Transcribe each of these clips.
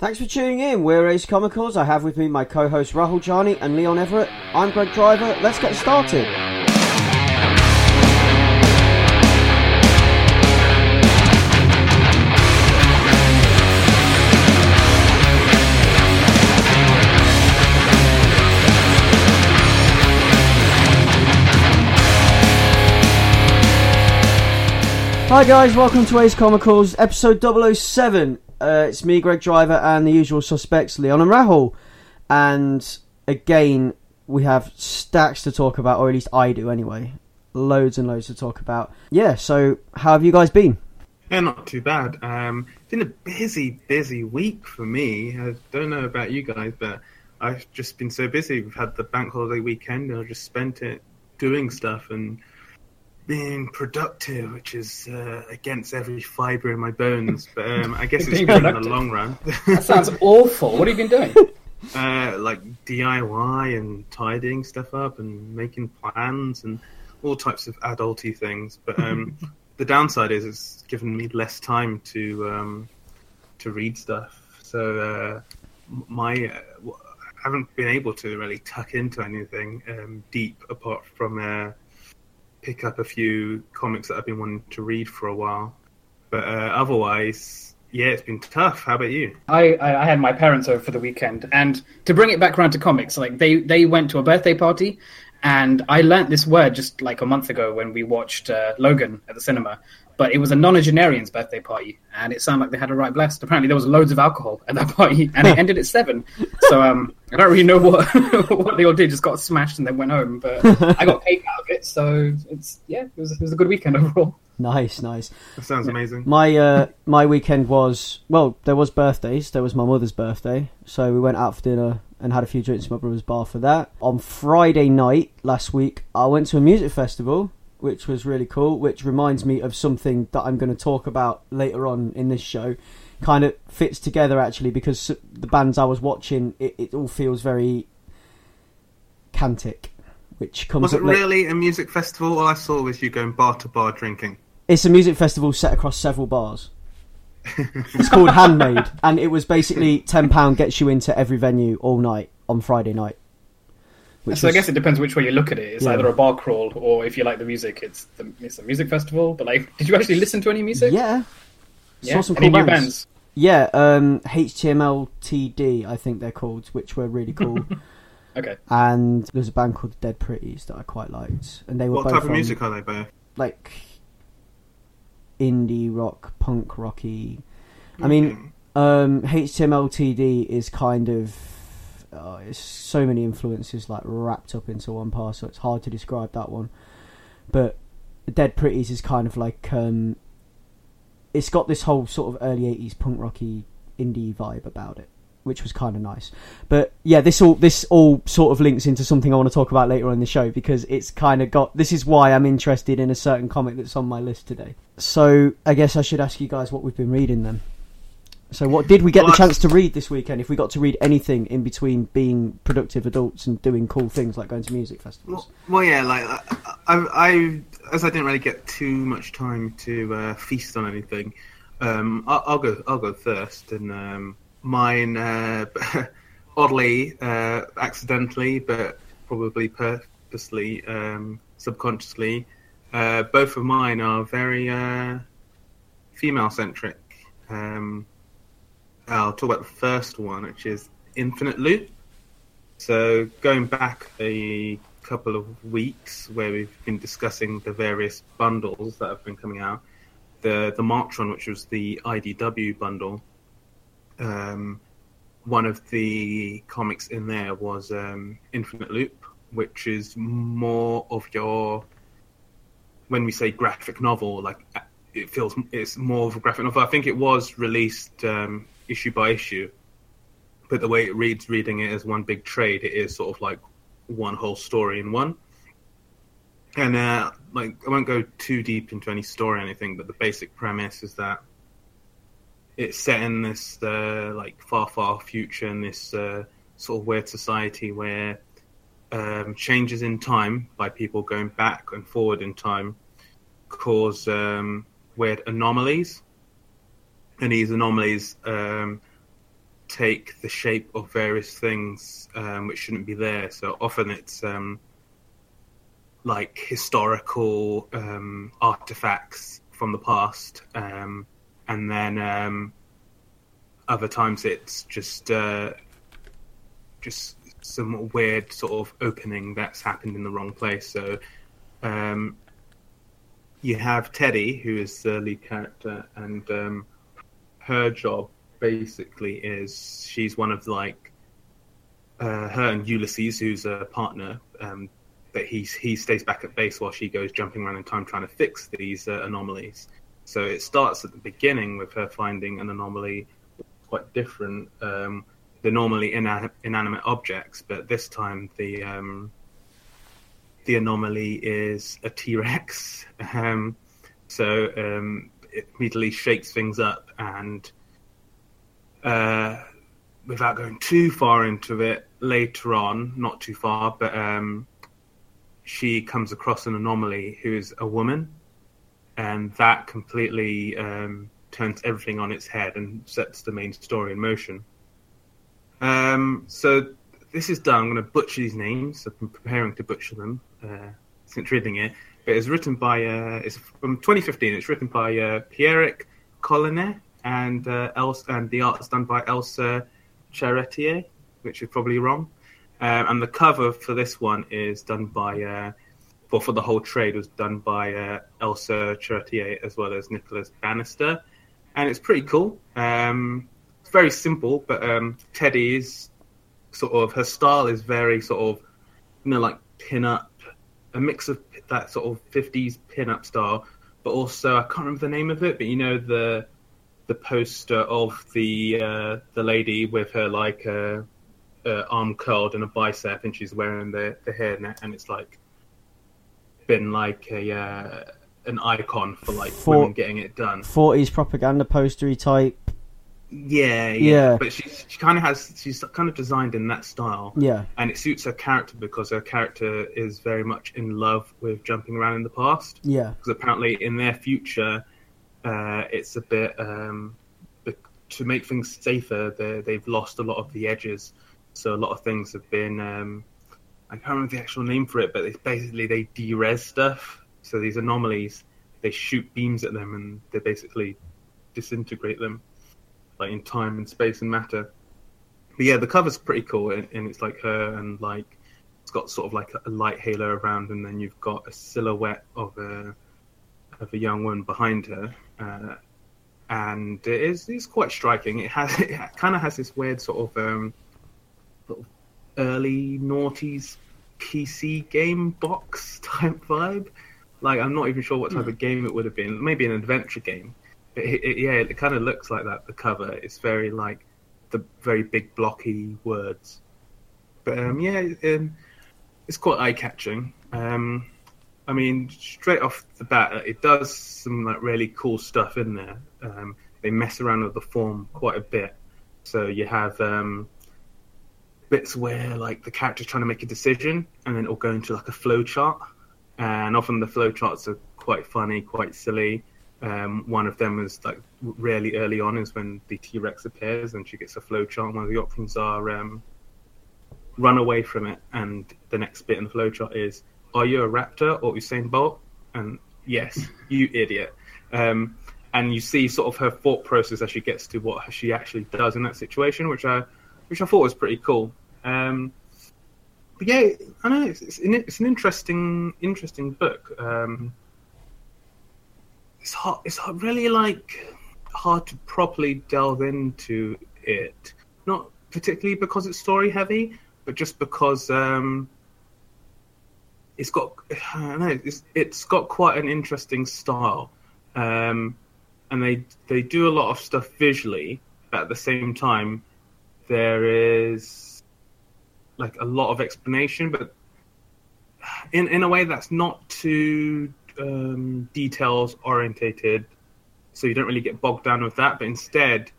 Thanks for tuning in. We're Ace Comicals. I have with me my co-host Rahul Jani and Leon Everett. I'm Greg Driver. Let's get started. Hi guys, welcome to Ace Comicals, episode 007. Uh, it's me, Greg Driver, and the usual suspects, Leon and Rahul. And again, we have stacks to talk about, or at least I do anyway. Loads and loads to talk about. Yeah, so how have you guys been? Yeah, not too bad. Um, it's been a busy, busy week for me. I don't know about you guys, but I've just been so busy. We've had the bank holiday weekend, and I just spent it doing stuff and being productive, which is uh, against every fibre in my bones. But um, I guess it's good in the long run. That sounds awful. What have you been doing? uh, like DIY and tidying stuff up and making plans and all types of adulty things. But um, the downside is it's given me less time to um, to read stuff. So uh, my uh, I haven't been able to really tuck into anything um, deep apart from uh, pick up a few comics that I've been wanting to read for a while. But uh, otherwise, yeah, it's been tough. How about you? I, I had my parents over for the weekend, and to bring it back around to comics, like they they went to a birthday party, and I learnt this word just like a month ago when we watched uh, Logan at the cinema. But it was a nonagenarian's birthday party, and it sounded like they had a right blast. Apparently, there was loads of alcohol at that party, and it ended at seven. So um, I don't really know what what they all did. Just got smashed and then went home. But I got cake out of it, so it's yeah, it was it was a good weekend overall. Nice, nice. That sounds amazing. My uh, my weekend was well. There was birthdays. There was my mother's birthday, so we went out for dinner and had a few drinks at my brother's bar for that. On Friday night last week, I went to a music festival, which was really cool. Which reminds me of something that I'm going to talk about later on in this show. Kind of fits together actually because the bands I was watching, it, it all feels very cantic, which comes Was it really a music festival? All I saw was you going bar to bar drinking. It's a music festival set across several bars. it's called Handmade, and it was basically ten pound gets you into every venue all night on Friday night. Which so I guess it depends which way you look at it. It's Yeah. either a bar crawl or if you like the music, it's the, it's a music festival. But like, did you actually listen to any music? yeah, yeah. saw some any cool new bands. bands? yeah. Um, HTMLTD, I think they're called, which were really cool. Okay. and there was a band called Dead Pretties that I quite liked, and they were What both type of on, music are they both? like indie rock, punk rocky. I mean, um, HTMLTD is kind of uh, it's so many influences like wrapped up into one part, so it's hard to describe that one. But Dead Pretties is kind of like um, it's got this whole sort of early '80s punk rocky indie vibe about it, which was kind of nice. But yeah, this all this all sort of links into something I want to talk about later on in the show because it's kind of got this is why I'm interested in a certain comic that's on my list today. So I guess I should ask you guys what we've been reading then. So what did we get the chance to read this weekend? If we got to read anything in between being productive adults and doing cool things like going to music festivals. Well, well, yeah, like I, I, I, as I didn't really get too much time to uh, feast on anything, um, I'll, I'll go. I'll go first, and um, mine, uh, oddly, uh, accidentally, but probably purposely, um, subconsciously, uh, both of mine are very uh, female centric. Um, I'll talk about the first one, which is Infinite Loop. So going back a couple of weeks where we've been discussing the various bundles that have been coming out, the the March one, which was the IDW bundle, um, one of the comics in there was um, Infinite Loop, which is more of your when we say graphic novel, like it feels it's more of a graphic novel. I think it was released um, issue by issue, but the way it reads, reading it as one big trade, it is sort of like one whole story in one. And uh, like I won't go too deep into any story or anything, but the basic premise is that it's set in this uh, like far, far future in this uh, sort of weird society where um, changes in time by people going back and forward in time cause um, weird anomalies, and these anomalies um, take the shape of various things um, which shouldn't be there. So often it's um, like historical um, artifacts from the past, um, and then um, other times it's just uh, just some weird sort of opening that's happened in the wrong place. So you have Teddy, who is the lead character, and um, her job basically is she's one of like uh, her and Ulysses, who's a partner. Um, but he he stays back at base while she goes jumping around in time trying to fix these uh, anomalies. So it starts at the beginning with her finding an anomaly quite different. Um, normally inan- inanimate objects, but this time the um, the anomaly is a T Rex. Um, so um, it immediately shakes things up, and uh, without going too far into it, later on, not too far, but um, she comes across an anomaly who is a woman, and that completely um, turns everything on its head and sets the main story in motion. Um, so this is done. I'm going to butcher these names. I've been preparing to butcher them uh, since reading it. But it's written by uh, it's from 2015. It's written by uh, Pierrick Colinet and uh, Else, and the art's done by Elsa Charretier, which is probably wrong. Um, and the cover for this one is done by, uh, well, for the whole trade was done by uh, Elsa Charretier as well as Nicholas Bannister, and it's pretty cool. Um, it's very simple, but um, Teddy's sort of her style is very sort of, you know, like pin up, a mix of that sort of '50s pin up style, but also I can't remember the name of it, but you know the the poster of the uh, the lady with her like. Uh, uh, arm curled and a bicep, and she's wearing the the hairnet, and it's like been like a uh, an icon for like For- women getting it done. 40s propaganda postery type. Yeah, yeah. Yeah. But she she kind of has she's kind of designed in that style, Yeah, and it suits her character because her character is very much in love with jumping around in the past. yeah, Because apparently in their future, uh, it's a bit um, to make things safer. they- They've lost a lot of the edges, so a lot of things have been. Um, I can't remember the actual name for it, but it's basically they de-res stuff. So these anomalies, they shoot beams at them and they basically disintegrate them, like in time and space and matter. But yeah, the cover's pretty cool, and, and it's like her and like it's got sort of like a, light halo around, and then you've got a silhouette of a of a young woman behind her, uh, and it is it's quite striking. It has it kind of has this weird sort of um, sort of early noughties PC game box type vibe. Like I'm not even sure what type of game it would have been. Maybe an adventure game. It, it, yeah, it kind of looks like that. The cover it's very like the very big blocky words. But um, yeah, um, it's quite eye catching. Um, I mean, straight off the bat, it does some like really cool stuff in there. Um, they mess around with the form quite a bit. So you have um, bits where like the character's trying to make a decision, and then it'll go into like a flow chart. And often the flow charts are quite funny, quite silly. Um, one of them is like really early on is when the T Rex appears, and she gets a flow chart. One of the options are um, run away from it, and the next bit in the flow chart is are you a raptor or Usain Bolt? And yes, you idiot. Um, and you see sort of her thought process as she gets to what she actually does in that situation, which I, which I thought was pretty cool. Um, but yeah, I know it's, it's, an, it's an interesting, interesting book. Um, it's hard, it's hard, really like hard to properly delve into it. Not particularly because it's story heavy, but just because um, it's got I know it's, it's got quite an interesting style, um, and they they do a lot of stuff visually. But at the same time, there is like a lot of explanation, but in in a way that's not too um, details orientated, so you don't really get bogged down with that. But instead,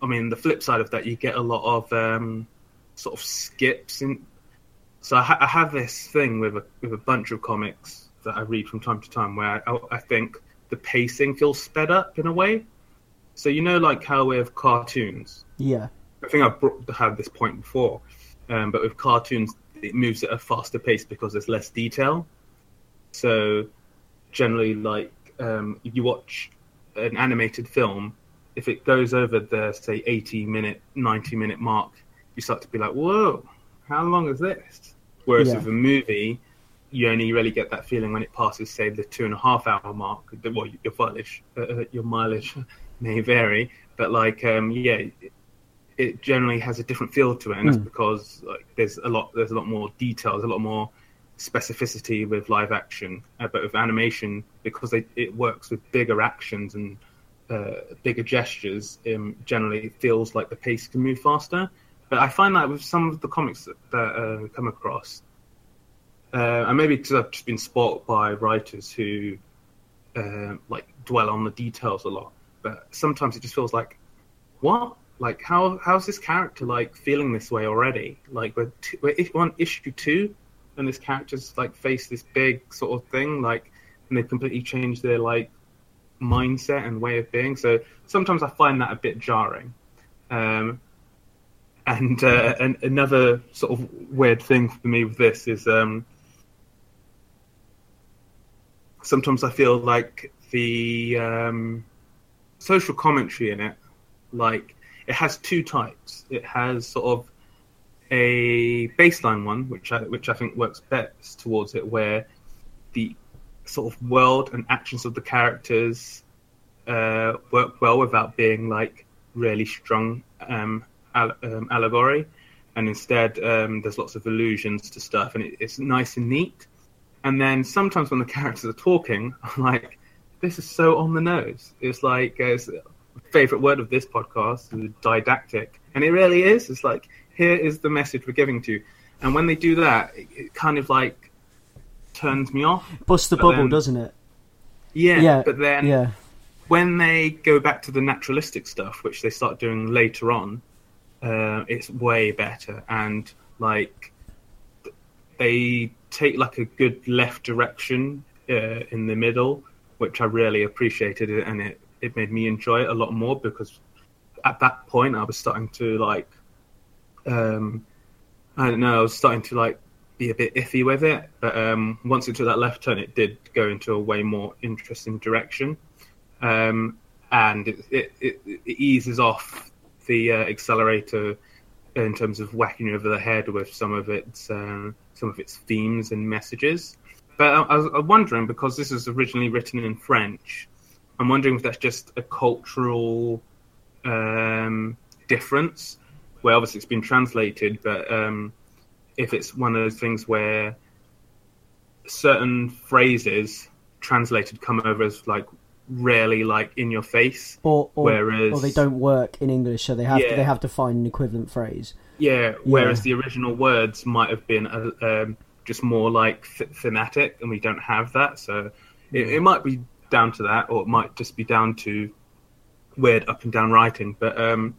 I mean, the flip side of that, you get a lot of um, sort of skips in so I, ha- I have this thing with a with a bunch of comics that I read from time to time where I, I think the pacing feels sped up in a way. So you know, like how with cartoons, Yeah. I think I've brought, had this point before, um, but with cartoons, it moves at a faster pace because there's less detail. So generally, like um, if you watch an animated film, if it goes over the say 80 minute, 90 minute mark, you start to be like, "Whoa, how long is this?" Whereas Yeah. with a movie, you only really get that feeling when it passes, say, the two and a half hour mark. Well, your mileage, uh, uh, your mileage may vary, but like, um, yeah, it, generally has a different feel to it, and that's Mm. because like, there's a lot, there's a lot more detail, there's a lot more specificity with live action, uh, but with animation, because they, it works with bigger actions and uh, bigger gestures, um, generally feels like the pace can move faster. But I find that with some of the comics that, that uh, come across, uh, and maybe because I've just been spoilt by writers who uh, like dwell on the details a lot, but sometimes it just feels like, what? Like how how's this character like feeling this way already? Like we're, t- we're on issue two, and this character's like face this big sort of thing, like, and they've completely change their like mindset and way of being. So sometimes I find that a bit jarring. Um, and, uh, and another sort of weird thing for me with this is um, sometimes I feel like the um, social commentary in it, like it has two types. It has sort of a baseline one, which I which I think works best towards it, where the sort of world and actions of the characters uh, work well without being like really strong um, al- um, allegory, and instead um, there's lots of allusions to stuff, and it, it's nice and neat. And then sometimes when the characters are talking, I'm like, this is so on the nose. It's like uh, favorite word of this podcast is didactic, and it really is. It's like here is the message we're giving to you, and when they do that, it, it kind of like turns me off. Busts the But bubble, then- doesn't it? Yeah, Yeah, but then Yeah. when they go back to the naturalistic stuff, which they start doing later on, uh, it's way better. And like they take like a good left direction uh, in the middle, which I really appreciated, it, and it it made me enjoy it a lot more because at that point I was starting to like, um, I don't know, I was starting to like be a bit iffy with it. But um, once it took that left turn, it did go into a way more interesting direction um, and it, it, it, it eases off the uh, accelerator in terms of whacking you over the head with some of its um, some of its themes and messages. But I, I was wondering because this was originally written in French, I'm wondering if that's just a cultural um, difference, where obviously it's been translated, but um, if it's one of those things where certain phrases translated come over as like really like in your face. Or or, Whereas- or they don't work in English, so they have to, they have to find an equivalent phrase. Yeah, whereas Yeah. the original words might have been uh, um, just more like th- thematic, and we don't have that. So it, it might be down to that, or it might just be down to weird up and down writing. But um,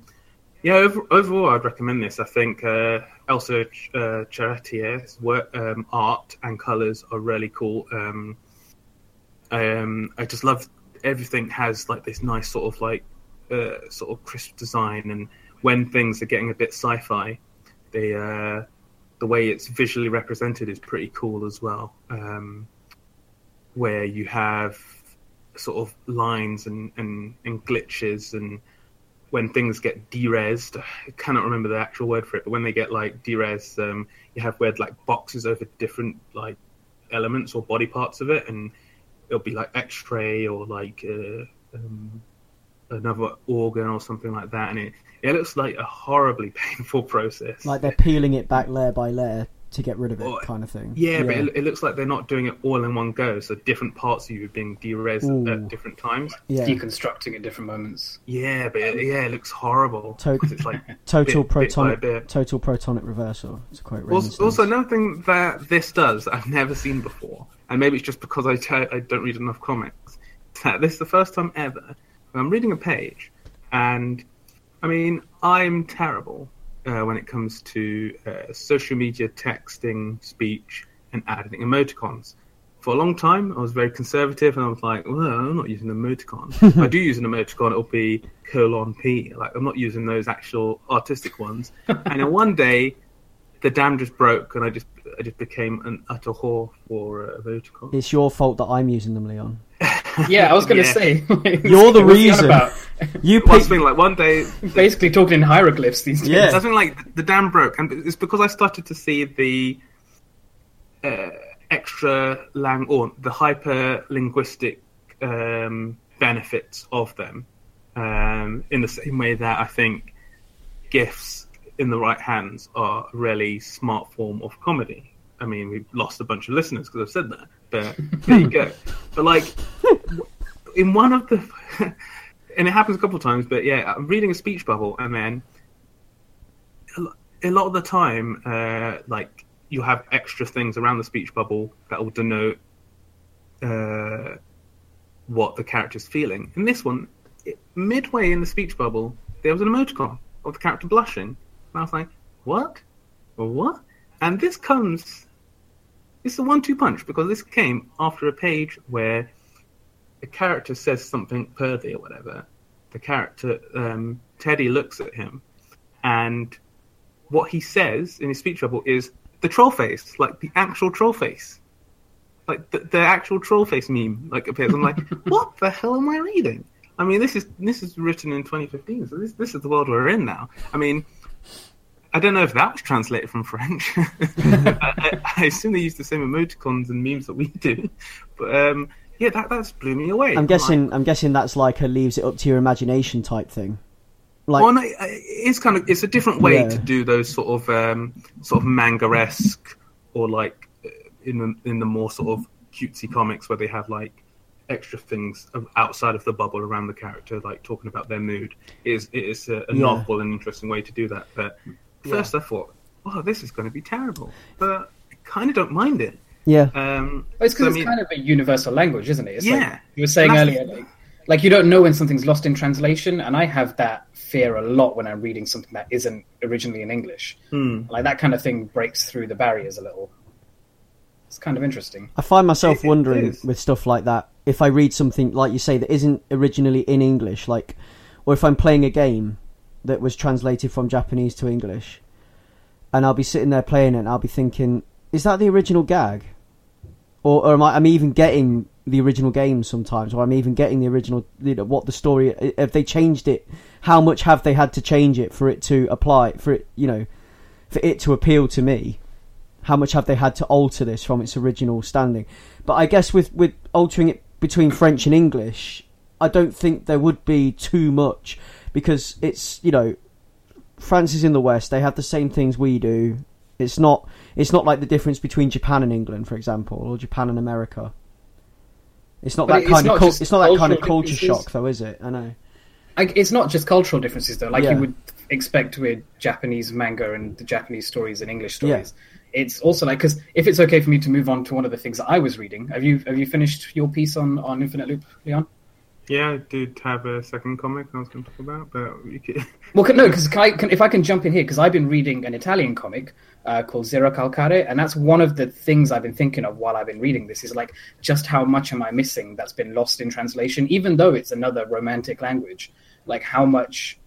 yeah, over, overall, I'd recommend this. I think uh, Elsa Ch- uh, Charretier's work, um, art and colors are really cool. Um, um, I just love everything has like this nice sort of like uh, sort of crisp design, and when things are getting a bit sci-fi, they uh, the way it's visually represented is pretty cool as well. Um, where you have sort of lines and, and, and glitches and when things get derezzed, I cannot remember the actual word for it, but when they get like derezzed, um, you have where like boxes over different like elements or body parts of it, and it'll be like X-ray or like uh, um, another organ or something like that, and it it looks like a horribly painful process. Like they're peeling it back layer by layer to get rid of it, kind of thing. Yeah, but it, it looks like they're not doing it all in one go. So different parts of you are being derezzed Ooh. at different times. yeah. deconstructing at different moments. Yeah, but it, yeah, it looks horrible. To- it's like Total bit- bit protonic, bit. total protonic reversal. It's quite Also, also, another thing that this does I've never seen before, and maybe it's just because I t- I don't read enough comics, that this is the first time ever I'm reading a page, and I mean I'm terrible uh, when it comes to uh, social media texting, speech, and adding emoticons. for a long time, I was very conservative, and I was like, well, I'm not using an emoticon. if I do use an emoticon, it'll be colon P. Like, I'm not using those actual artistic ones. and then one day, the dam just broke, and I just I just became an utter whore for uh, emoticons. It's your fault that I'm using them, Leon. Yeah, I was going to Yeah. say. You're the what's he on reason. about? You One picked. thing, like one day, Basically talking in hieroglyphs these days. Yeah. something like the dam broke, and it's because I started to see the uh, extra lang or the hyper linguistic um, benefits of them. Um, in the same way that I think gifs in the right hands are a really smart form of comedy. I mean, we've lost a bunch of listeners because I've said that, but there you go. But like, in one of the, and it happens a couple of times, but yeah, I'm reading a speech bubble, and then a lot of the time, uh, like you have extra things around the speech bubble that will denote uh, what the character's feeling. In this one, it, midway in the speech bubble, there was an emoticon of the character blushing, and I was like, "What? What?" And this comes. It's a one-two punch because this came after a page where a character says something perthy or whatever. The character um, Teddy looks at him, and what he says in his speech bubble is the troll face, like the actual troll face, like the, the actual troll face meme, like appears. I'm like, what the hell am I reading? I mean, this is this is written in 2015, so this this is the world we're in now. I mean, I don't know if that was translated from French. I, I assume they use the same emoticons and memes that we do, but um, yeah, that that's blew me away. I'm Like, guessing. I'm guessing that's like a leaves it up to your imagination type thing. Like, well, no, it's kind of it's a different way Yeah. to do those sort of um, sort of manga-esque or like uh, in the in the more sort of cutesy comics where they have like extra things outside of the bubble around the character, like talking about their mood. Is it is a, a Yeah. novel and interesting way to do that. But first, I thought, oh, this is going to be terrible, but I kind of don't mind it. yeah, Um, It's because so, I it's mean- kind of a universal language, isn't it? It's like Yeah. you were saying earlier, like, like you don't know when something's lost in translation, and I have that fear a lot when I'm reading something that isn't originally in English. hmm. Like that kind of thing breaks through the barriers a little. It's kind of interesting. I find myself It- it wondering is. with stuff like that if I read something like you say that isn't originally in English, like, or if I'm playing a game that was translated from Japanese to English, and I'll be sitting there playing it, and I'll be thinking, is that the original gag, or, or am I? I'm even getting the original game sometimes, or I'm even getting the original, you know, what the story. If they changed it, how much have they had to change it for it to apply for it, you know, for it to appeal to me? how much have they had to alter this from its original standing? But I guess with with altering it between French and English, I don't think there would be too much because it's you know France is in the West. They have the same things we do. It's not it's not like the difference between Japan and England, for example, or Japan and America. It's not But that it's kind not of cul- it's not that kind of culture shock, though, is it? I know. I, it's not just cultural differences though, like Yeah. you would expect with Japanese manga and the Japanese stories and English stories. It's also like because if it's okay for me to move on to one of the things that I was reading, have you have you finished your piece on on Infinite Loop, Leon? Yeah, I did have a second comic I was going to talk about, but could... Well, can, no, because if I can jump in here, because I've been reading an Italian comic uh, called Zerocalcare, and that's one of the things I've been thinking of while I've been reading this is like just how much am I missing that's been lost in translation, even though it's another romantic language. Like how much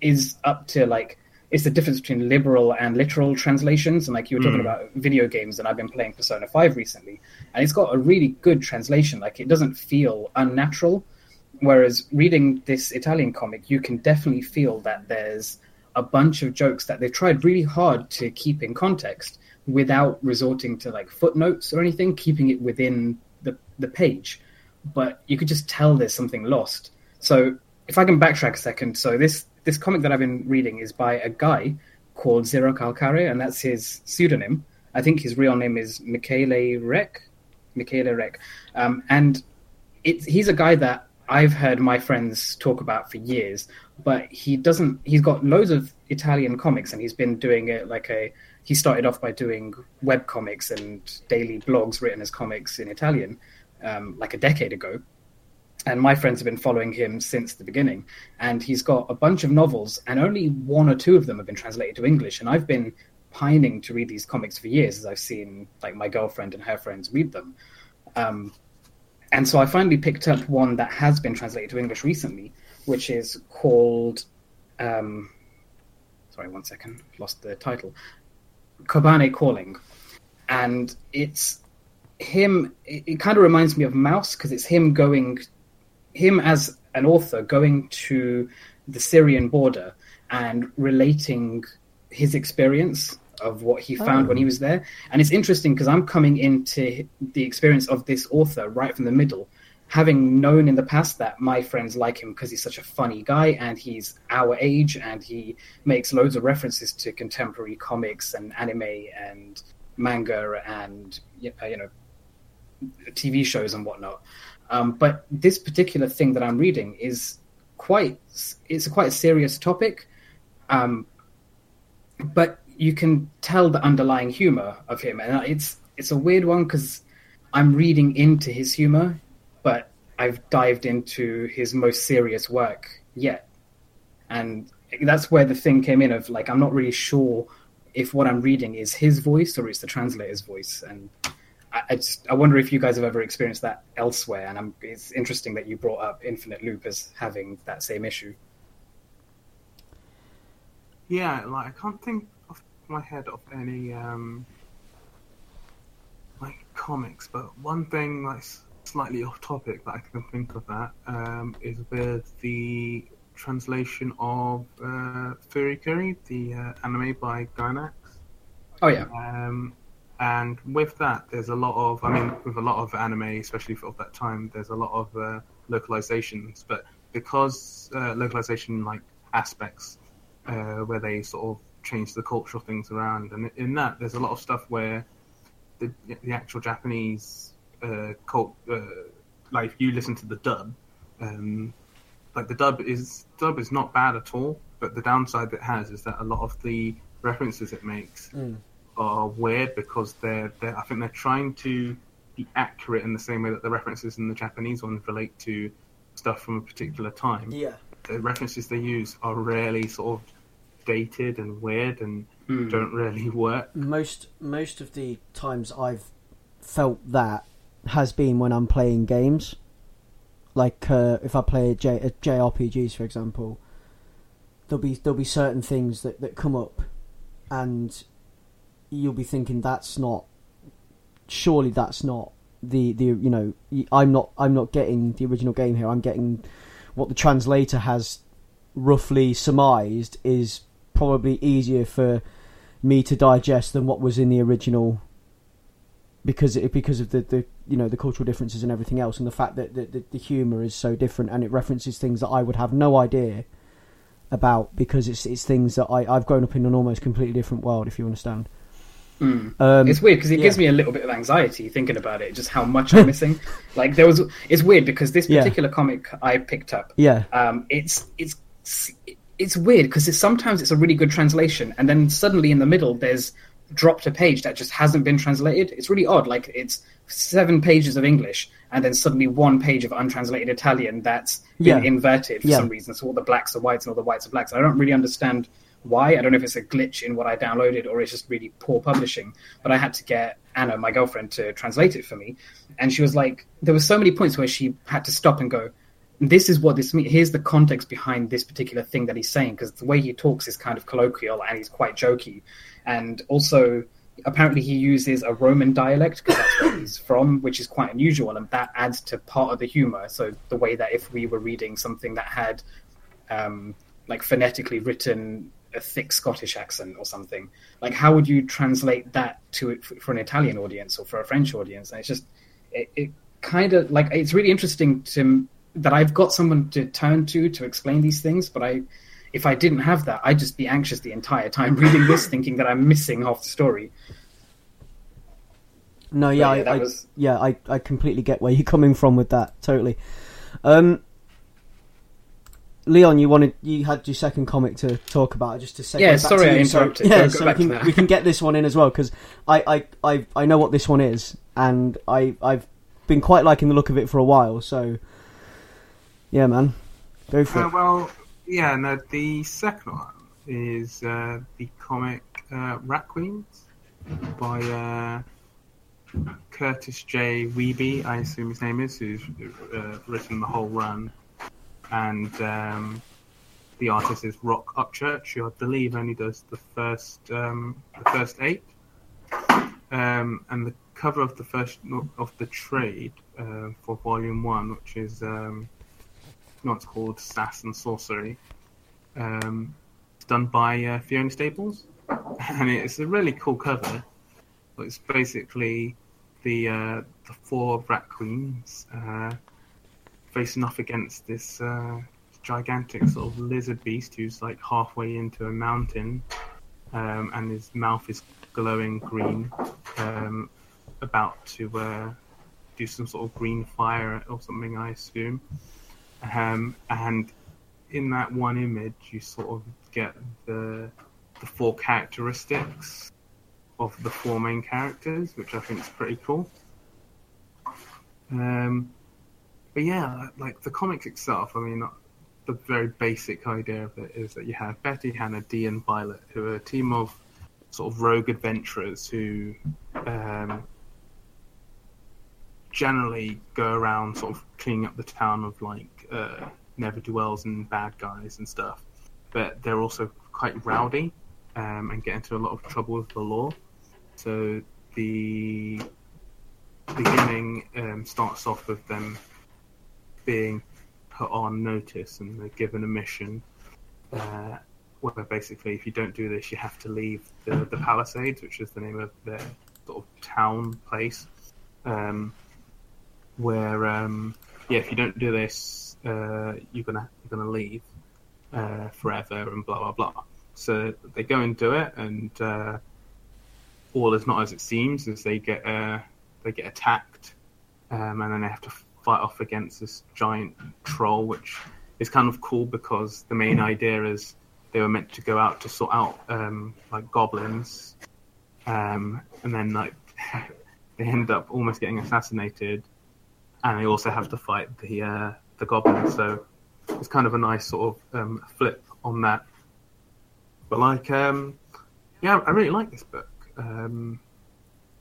is up to like it's the difference between liberal and literal translations. And like you were talking Mm. about video games, and I've been playing Persona Five recently, and it's got a really good translation. Like it doesn't feel unnatural. Whereas reading this Italian comic, you can definitely feel that there's a bunch of jokes that they've tried really hard to keep in context without resorting to like footnotes or anything, keeping it within the, the page. But you could just tell there's something lost. So if I can backtrack a second, so this this comic that I've been reading is by a guy called Zerocalcare, and that's his pseudonym. I think his real name is Michele Rech. Michele Rech. Um, and he's a guy that I've heard my friends talk about for years, but he doesn't. He's got loads of Italian comics, and he's been doing it like a. He started off by doing web comics and daily blogs written as comics in Italian, um, like a decade ago. And my friends have been following him since the beginning. And he's got a bunch of novels, and only one or two of them have been translated to English. And I've been pining to read these comics for years, as I've seen like my girlfriend and her friends read them. Um, and so I finally picked up one that has been translated to English recently, which is called. Um, sorry, one second, lost the title. Kobane Calling, and it's him. It, it kind of reminds me of Maus because it's him going, him as an author going to the Syrian border and relating his experience of what he found Oh. when he was there. And it's interesting because I'm coming into the experience of this author right from the middle, having known in the past that my friends like him because he's such a funny guy and he's our age and he makes loads of references to contemporary comics and anime and manga and uh, you know TV shows and whatnot. Um, but this particular thing that I'm reading is quite it's a quite serious topic, um, but you can tell the underlying humor of him, and it's it's a weird one because I'm reading into his humor, but I've dived into his most serious work yet, and that's where the thing came in of like I'm not really sure if what I'm reading is his voice or it's the translator's voice, and I, just I wonder if you guys have ever experienced that elsewhere, and I'm, it's interesting that you brought up Infinite Loop as having that same issue. Yeah, like I can't think off my head of any um like comics, but one thing that's slightly off topic that I can think of that um, is with the translation of uh, Furikuri, the uh, anime by Gainax. Oh yeah, Um, and with that, there's a lot of, I mean, with a lot of anime, especially of that time, there's a lot of uh, localizations. But because uh, localization like aspects uh, where they sort of change the cultural things around, and in that, there's a lot of stuff where the, the actual Japanese uh, cult, uh, like you listen to the dub, um, like the dub is dub is not bad at all, but the downside it has is that a lot of the references it makes are weird because they're, they're I think they're trying to be accurate in the same way that the references in the Japanese ones relate to stuff from a particular time. Yeah. The references they use are really sort of dated and weird and Hmm. don't really work. most most of the times I've felt that has been when I'm playing games. Like uh, if I play a, J, a JRPGs, for example, there'll be there'll be certain things that, that come up, and you'll be thinking that's not. Surely that's not the the you know I'm not I'm not getting the original game here. I'm getting what the translator has roughly surmised is probably easier for me to digest than what was in the original because it, because of the, the you know the cultural differences and everything else and the fact that the, the, the humor is so different and it references things that I would have no idea about because it's it's things that I I've grown up in an almost completely different world if you understand. Hmm. Um, it's weird because it yeah. gives me a little bit of anxiety thinking about it, just how much I'm missing. Like there was, it's weird because this Yeah. particular comic I picked up, yeah, um, it's it's it's weird because it's, sometimes it's a really good translation, and then suddenly in the middle there's dropped a page that just hasn't been translated. It's really odd. Like it's seven pages of English, and then suddenly one page of untranslated Italian that's been Yeah. inverted for Yeah. some reason. So all the blacks are whites and all the whites are blacks. I don't really understand why. I don't know if it's a glitch in what I downloaded or it's just really poor publishing. But I had to get Anna, my girlfriend, to translate it for me, and she was like, there were so many points where she had to stop and go. This is what this means. Here's the context behind this particular thing that he's saying because the way he talks is kind of colloquial and he's quite jokey, and also apparently he uses a Roman dialect because that's where he's from, which is quite unusual, and that adds to part of the humor. So the way that if we were reading something that had um, like phonetically written a thick Scottish accent or something, like how would you translate that to it for an Italian audience or for a French audience? And it's just it, it kind of like it's really interesting to that I've got someone to turn to to explain these things, but I. If I didn't have that, I'd just be anxious the entire time reading this, thinking that I'm missing half the story. no, yeah, But I, yeah, that I was- yeah, I I completely get where you're coming from with that. Totally. Um, Leon, you wanted you had your second comic to talk about just to say. Yeah, sorry I interrupted. yeah, Go- go so we can we can get this one in as well because I, I I I know what this one is and I I've been quite liking the look of it for a while. So yeah, man, go for Uh, it. well, yeah, no, the second one is uh, the comic uh, Rat Queens by uh, Kurtis J. Wiebe, I assume his name is, who's uh, written the whole run, and um, the artist is Roc Upchurch, who I believe only does the first um, the first eight. Um, and the cover of the first of the trade uh, for Volume One, which is um, what's called Sass and Sorcery, um, done by uh, Fiona Staples, and it's a really cool cover. It's basically the uh, the four rat queens uh, facing off against this uh, gigantic sort of lizard beast who's like halfway into a mountain, um, and his mouth is glowing green, um, about to uh, do some sort of green fire or something, I assume. Um, and in that one image, you sort of get the the four characteristics of the four main characters, which I think is pretty cool. Um, but yeah, like the comics itself, I mean, the very basic idea of it is that you have Betty, Hannah, Dee, and Violet, who are a team of sort of rogue adventurers who um, generally go around sort of cleaning up the town of like uh, never do wells and bad guys and stuff. But they're also quite rowdy um, and get into a lot of trouble with the law. So the beginning um, starts off with them being put on notice and they're given a mission uh, where basically if you don't do this you have to leave the, the Palisades, which is the name of their sort of town place. Um, where um, yeah, if you don't do this, uh, you're gonna you're gonna leave uh, forever and blah blah blah. So they go and do it, and uh, all is not as it seems. As they get uh, they get attacked, um, and then they have to fight off against this giant troll, which is kind of cool because the main idea is they were meant to go out to sort out um, like goblins, um, and then like they end up almost getting assassinated, and they also have to fight the uh, the goblins. So it's kind of a nice sort of um, flip on that. But like, um, yeah, I really like this book. Um,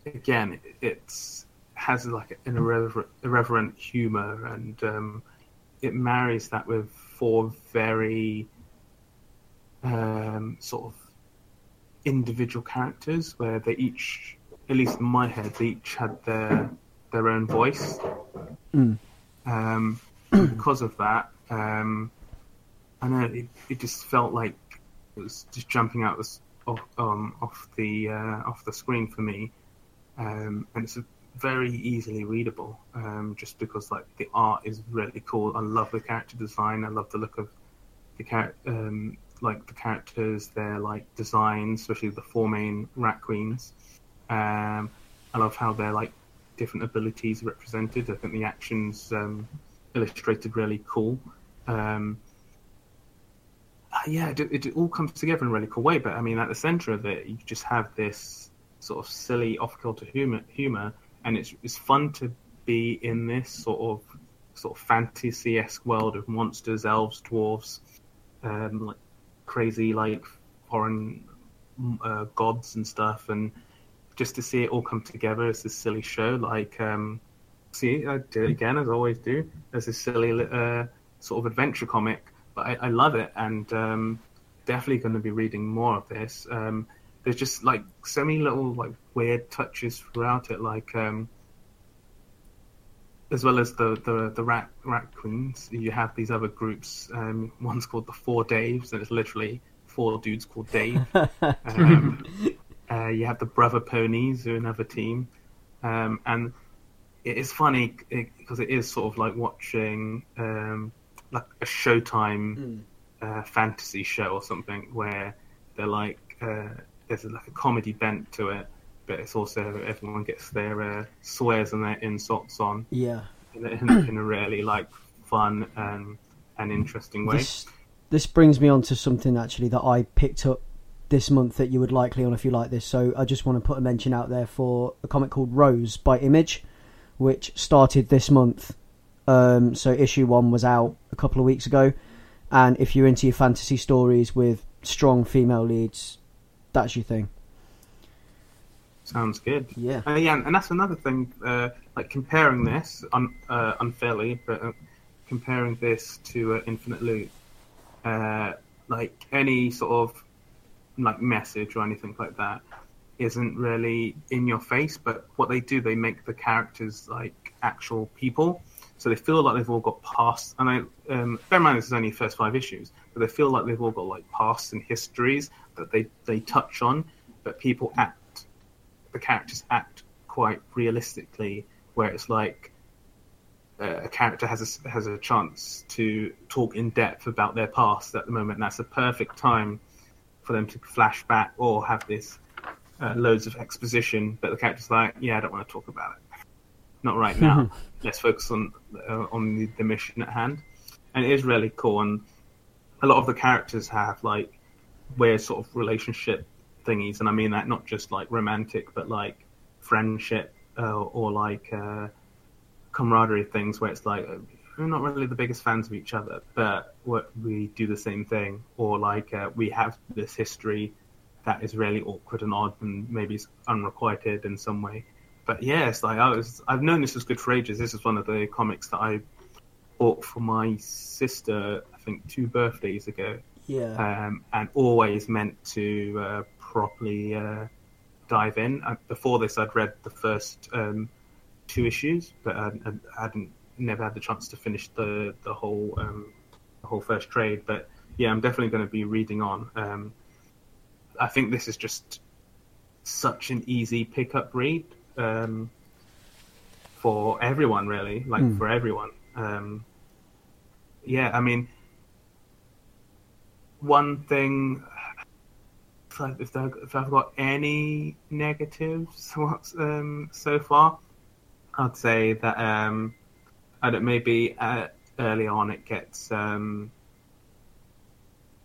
again, it, it's has like an irreverent, irreverent humor, and um, it marries that with four very um, sort of individual characters, where they each, at least in my head, they each had their their own voice. Mm. Um, because of that, um, I know it, it just felt like it was just jumping out the, off, um, off the uh, off the screen for me, um, and it's very easily readable. Um, just because like the art is really cool. I love the character design. I love the look of the character, um, like the characters, their like designs, especially the four main rat queens. Um, I love how they're like different abilities are represented. I think the actions um, illustrated really cool. Um, yeah, it, it, all comes together in a really cool way. But I mean, at the center of it, you just have this sort of silly, off-kilter humor, humor, and it's it's fun to be in this sort of sort of fantasy-esque world of monsters, elves, dwarves, um, like crazy like foreign uh, gods and stuff, and just to see it all come together as this silly show. Like, um, see, I do it again as I always do, as a silly uh, sort of adventure comic but I, I love it, and um, definitely going to be reading more of this. Um, there's just like so many little like weird touches throughout it, like um, as well as the, the the rat rat queens. You have these other groups. Um, one's called the Four Daves, and it's literally four dudes called Dave. um, uh, you have the Brother Ponies, who are another team, um, and it is funny because it, it is sort of like watching um, like a Showtime Mm. uh, fantasy show or something where they're like uh, there's like a comedy bent to it, but it's also everyone gets their uh, swears and their insults on Yeah. in a, in, in a really like fun and and interesting way. This this brings me on to something actually that I picked up this month that you would likely on if you like this. So I just want to put a mention out there for a comic called Rose by Image, which started this month. Um, so issue one was out a couple of weeks ago, and if you're into your fantasy stories with strong female leads, that's your thing. Sounds good. Yeah. Uh, yeah, and that's another thing. Uh, like comparing this un, uh, unfairly, but uh, comparing this to uh, Infinite Loop, uh, like any sort of like message or anything like that isn't really in your face. But what they do, they make the characters like actual people, so they feel like they've all got past. And I um, bear in mind this is only the first five issues, but they feel like they've all got like pasts and histories that they they touch on, but people act the characters act quite realistically, where it's like uh, a character has a, has a chance to talk in depth about their past at the moment. And that's a perfect time for them to flash back or have this uh, loads of exposition. But the character's like, yeah, I don't want to talk about it. Not right now. Let's focus on uh, on the, the mission at hand. And it is really cool. And a lot of the characters have like weird sort of relationship thingies, and I mean that not just like romantic, but like friendship uh, or like uh, camaraderie things, where it's like we're not really the biggest fans of each other, but we do the same thing, or like uh, we have this history that is really awkward and odd, and maybe it's unrequited in some way. But yeah, like I was, I've known this was good for ages. This is one of the comics that I bought for my sister, I think two birthdays ago Yeah. um, and always meant to uh, properly uh, dive in. Uh, before this, I'd read the first um, two issues, but I, I hadn't never had the chance to finish the the whole um, the whole first trade. But yeah, I'm definitely going to be reading on. Um, I think this is just such an easy pickup read um, for everyone, really, like Mm. for everyone. Um, yeah, I mean, one thing if there, if I've got any negatives um, so far, I'd say that um, I don't maybe uh, early on it gets um,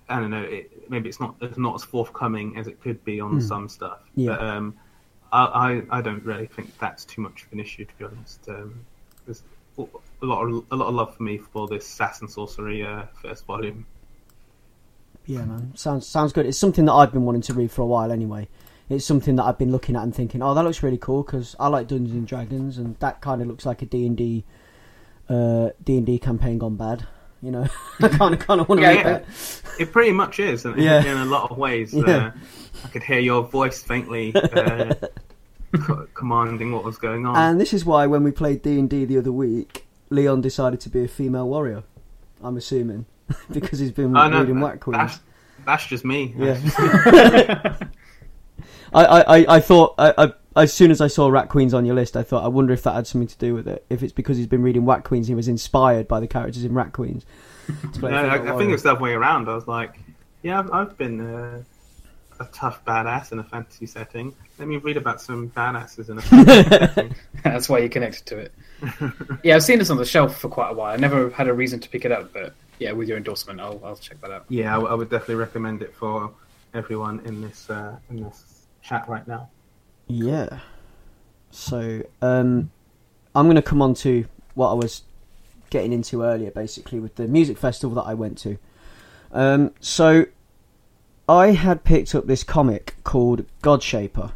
I don't know it, maybe it's not it's not as forthcoming as it could be on Hmm. some stuff. Yeah. But um, I, I I don't really think that's too much of an issue to be honest. Um, there's a lot of a lot of love for me for this Sass and Sorcery uh, first volume. Yeah, man. Sounds sounds good. It's something that I've been wanting to read for a while anyway. It's something that I've been looking at and thinking, oh, that looks really cool because I like Dungeons and Dragons, and that kind of looks like a D and D, uh, D and D campaign gone bad. You know, I kind of kind of want to Yeah, read yeah. that. It pretty much is, in, Yeah. in a lot of ways. Yeah. Uh, I could hear your voice faintly uh, co- commanding what was going on. And this is why when we played D and D the other week, Leon decided to be a female warrior. I'm assuming because he's been Oh, no, reading that- Whack Queens. that's, that's just me. Yeah. I, I, I, I thought I, I, as soon as I saw Rat Queens on your list, I thought I wonder if that had something to do with it. If it's because he's been reading Rat Queens, he was inspired by the characters in Rat Queens. to play a No, I, I think it's the other way around. I was like, yeah, I've, I've been uh, a tough badass in a fantasy setting. Let me read about some badasses in a fantasy setting. That's why you connected to it. Yeah, I've seen this on the shelf for quite a while. I never had a reason to pick it up, but yeah, with your endorsement, I'll I'll check that out. Yeah, I, w- I would definitely recommend it for everyone in this uh, in this chat right now. Yeah. So, um, I'm going to come on to what I was getting into earlier, basically, with the music festival that I went to. Um, so, I had picked up this comic called Godshaper,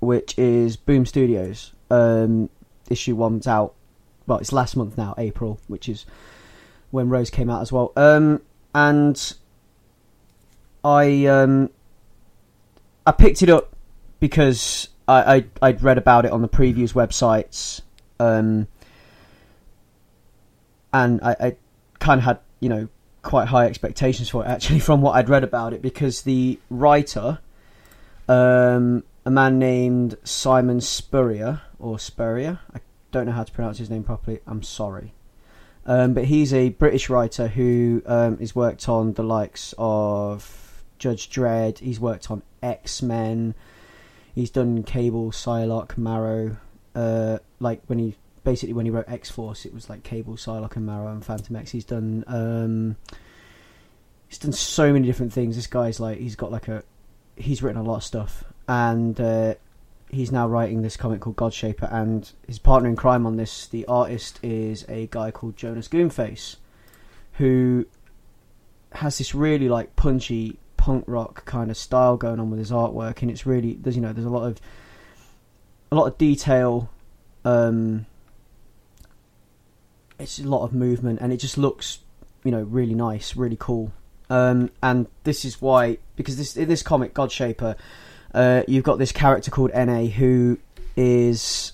which is Boom Studios. Um, issue one's out. Well, it's last month now, April, which is when Rose came out as well. Um, and I um, I picked it up because I, I I'd read about it on the previews websites, um, and I, I kind of had you know quite high expectations for it actually from what I'd read about it because the writer, um, a man named Simon Spurrier or Spurrier, I don't know how to pronounce his name properly. I'm sorry. Um, but he's a British writer who um, has worked on the likes of Judge Dredd. He's worked on X Men. He's done Cable, Psylocke, Marrow. Uh, like when he basically when he wrote X Force, it was like Cable, Psylocke, and Marrow and Fantomex. He's done um, he's done so many different things. This guy's like he's got like a he's written a lot of stuff, and uh, he's now writing this comic called Godshaper, and his partner in crime on this, the artist, is a guy called Jonas Goonface, who has this really like punchy punk rock kind of style going on with his artwork, and it's really there's you know there's a lot of a lot of detail. Um, it's a lot of movement, and it just looks, you know, really nice, really cool. Um, and this is why, because this in this comic, Godshaper, uh, you've got this character called Na who is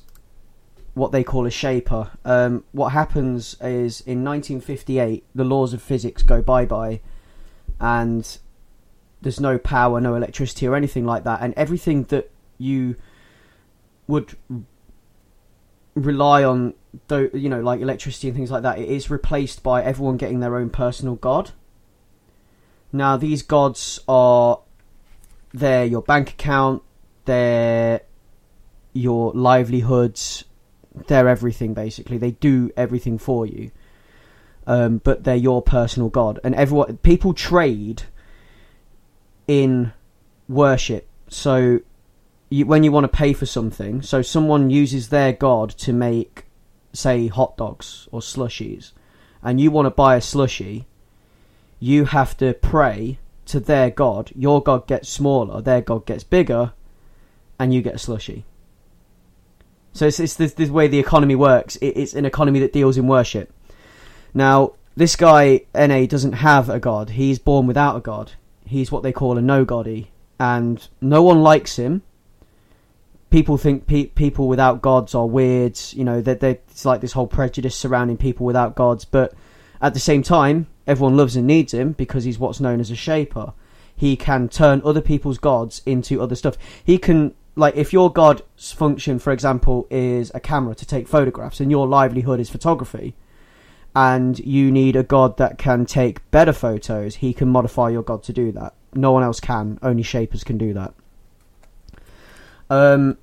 what they call a shaper. Um, what happens is in 1958, the laws of physics go bye bye, and there's no power, no electricity, or anything like that, and everything that you would rely on, you know, like electricity and things like that, it is replaced by everyone getting their own personal god. Now, these gods are they're your bank account, they're your livelihoods, they're everything basically. They do everything for you. Um, but they're your personal god, and everyone people trade in worship. So you, when you want to pay for something, so someone uses their god to make, say, hot dogs or slushies, and you want to buy a slushie, you have to pray to their god. Your god gets smaller, their god gets bigger, and you get a slushie. So it's, it's this, this way the economy works. It, it's an economy that deals in worship. Now, this guy, Na, doesn't have a god. He's born without a god. He's what they call a no-goddy. And no one likes him. People think pe- people without gods are weird. You know, that it's like this whole prejudice surrounding people without gods. But at the same time, everyone loves and needs him because he's what's known as a shaper. He can turn other people's gods into other stuff. He can like if your god's function, for example, is a camera to take photographs, and your livelihood is photography, and you need a god that can take better photos, he can modify your god to do that. No one else can. Only shapers can do that. Um,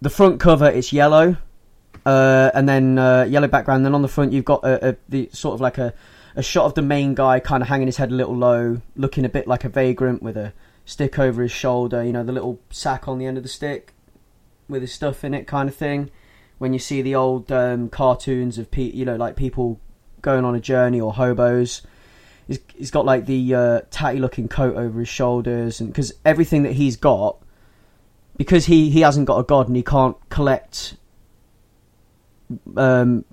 the front cover is yellow, uh, and then uh, yellow background. Then on the front, you've got a, a, the sort of like a, a shot of the main guy, kind of hanging his head a little low, looking a bit like a vagrant with a stick over his shoulder, you know, the little sack on the end of the stick with his stuff in it, kind of thing. When you see the old um, cartoons of pe- you know, like people going on a journey or hobos, he's, he's got like the uh, tatty looking coat over his shoulders, and because everything that he's got, because he he hasn't got a god and he can't collect um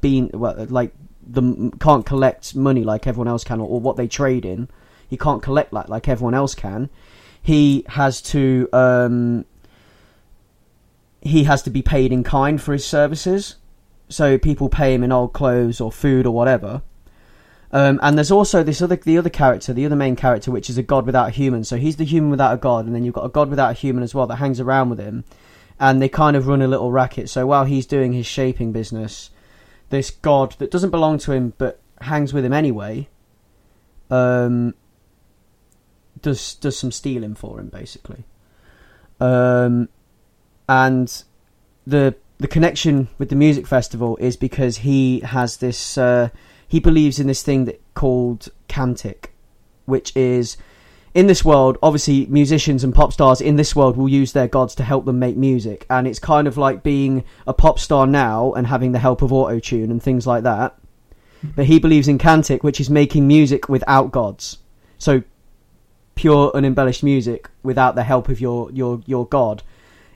bean well like the can't collect money like everyone else can or, or what they trade in he can't collect that like everyone else can. He has to um, he has to be paid in kind for his services. So people pay him in old clothes or food or whatever. Um, and there's also this other the other character, the other main character, which is a god without a human. So he's the human without a god, and then you've got a god without a human as well that hangs around with him, and they kind of run a little racket. So while he's doing his shaping business, this god that doesn't belong to him but hangs with him anyway, um, does does some stealing for him basically. Um, and the the connection with the music festival is because he has this uh, he believes in this thing that called cantic, which is in this world, obviously musicians and pop stars in this world will use their gods to help them make music, and it's kind of like being a pop star now and having the help of auto tune and things like that. But he believes in cantic, which is making music without gods. So pure unembellished music without the help of your your your god.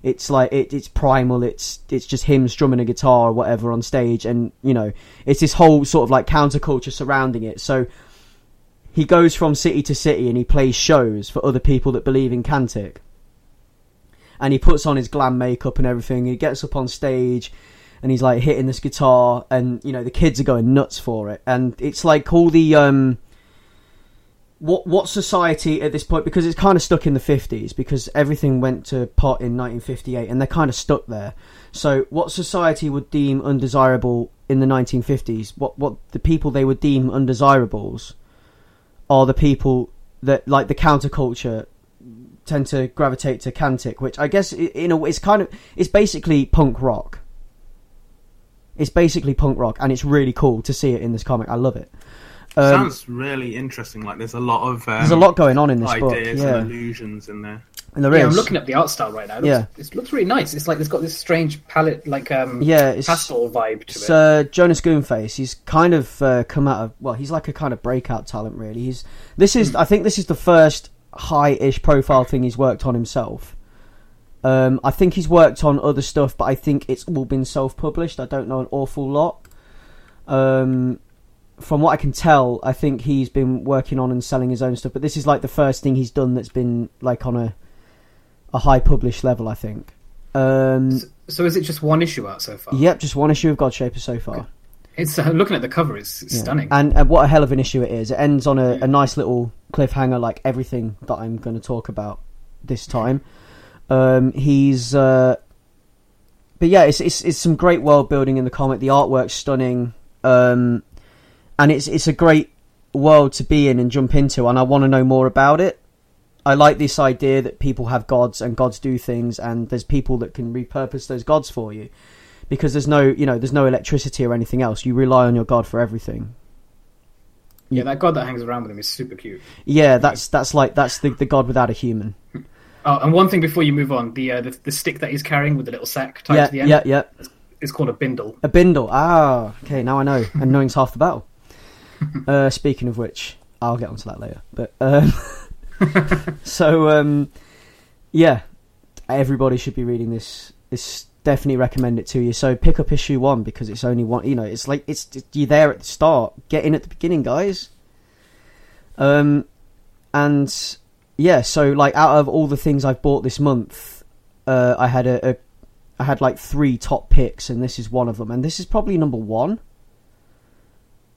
It's like it, it's primal. It's it's just him strumming a guitar or whatever on stage, and you know it's this whole sort of like counterculture surrounding it. So he goes from city to city and he plays shows for other people that believe in Cantic. And he puts on his glam makeup and everything. He gets up on stage and he's like hitting this guitar, and you know the kids are going nuts for it. And it's like all the um, what what society at this point because it's kind of stuck in the 50s because everything went to pot in 1958 and they're kind of stuck there so what society would deem undesirable in the 1950s what what the people they would deem undesirables are the people that like the counterculture tend to gravitate to cantic which i guess in a it's kind of it's basically punk rock it's basically punk rock and it's really cool to see it in this comic i love it um, Sounds really interesting. Like there's a lot of um, there's a lot going on in this ideas book. Yeah. and illusions in there. And there yeah, is. I'm looking at the art style right now. It looks, Yeah. it looks really nice. It's like it's got this strange palette, like um, Yeah, it's- pastel vibe to it. uh, Jonas Goonface. He's kind of uh, come out of well, he's like a kind of breakout talent, really. He's this is I think this is the first high-ish profile thing he's worked on himself, Um, I think he's worked on other stuff, but I think it's all been self-published. I don't know an awful lot. Um, from what I can tell, I think he's been working on and selling his own stuff. But this is like the first thing he's done that's been like on a a high published level. I think. Um, So, so is it just one issue out so far? yep, just one issue of Godshaper so far. It's uh, looking at the cover. It's, it's Yeah. stunning. And, and what a hell of an issue it is. It ends on a, a nice little cliffhanger, like everything that I'm going to talk about this time. Um, he's, uh, but yeah, it's, it's it's some great world building in the comic. The artwork's stunning, um, and it's it's a great world to be in and jump into. And I want to know more about it. I like this idea that people have gods and gods do things, and there's people that can repurpose those gods for you because there's no you know there's no electricity or anything else. You rely on your god for everything. yeah, that god that hangs around with him is super cute. Yeah, that's that's like that's the the god without a human. Oh, and one thing before you move on, the uh, the, the stick that he's carrying with the little sack tied yeah, to the end yeah, yeah. is called a bindle. A bindle. Ah, okay. Now I know. And knowing's half the battle. uh, speaking of which, I'll get onto that later. But um, so um, yeah, everybody should be reading this. This definitely recommend it to you. So pick up issue one because it's only one. You know, it's like it's, it's you're there at the start. Get in at the beginning, guys. Um, and yeah, so like out of all the things I've bought this month, uh, I had a, a I had like three top picks, and this is one of them. And this is probably number one.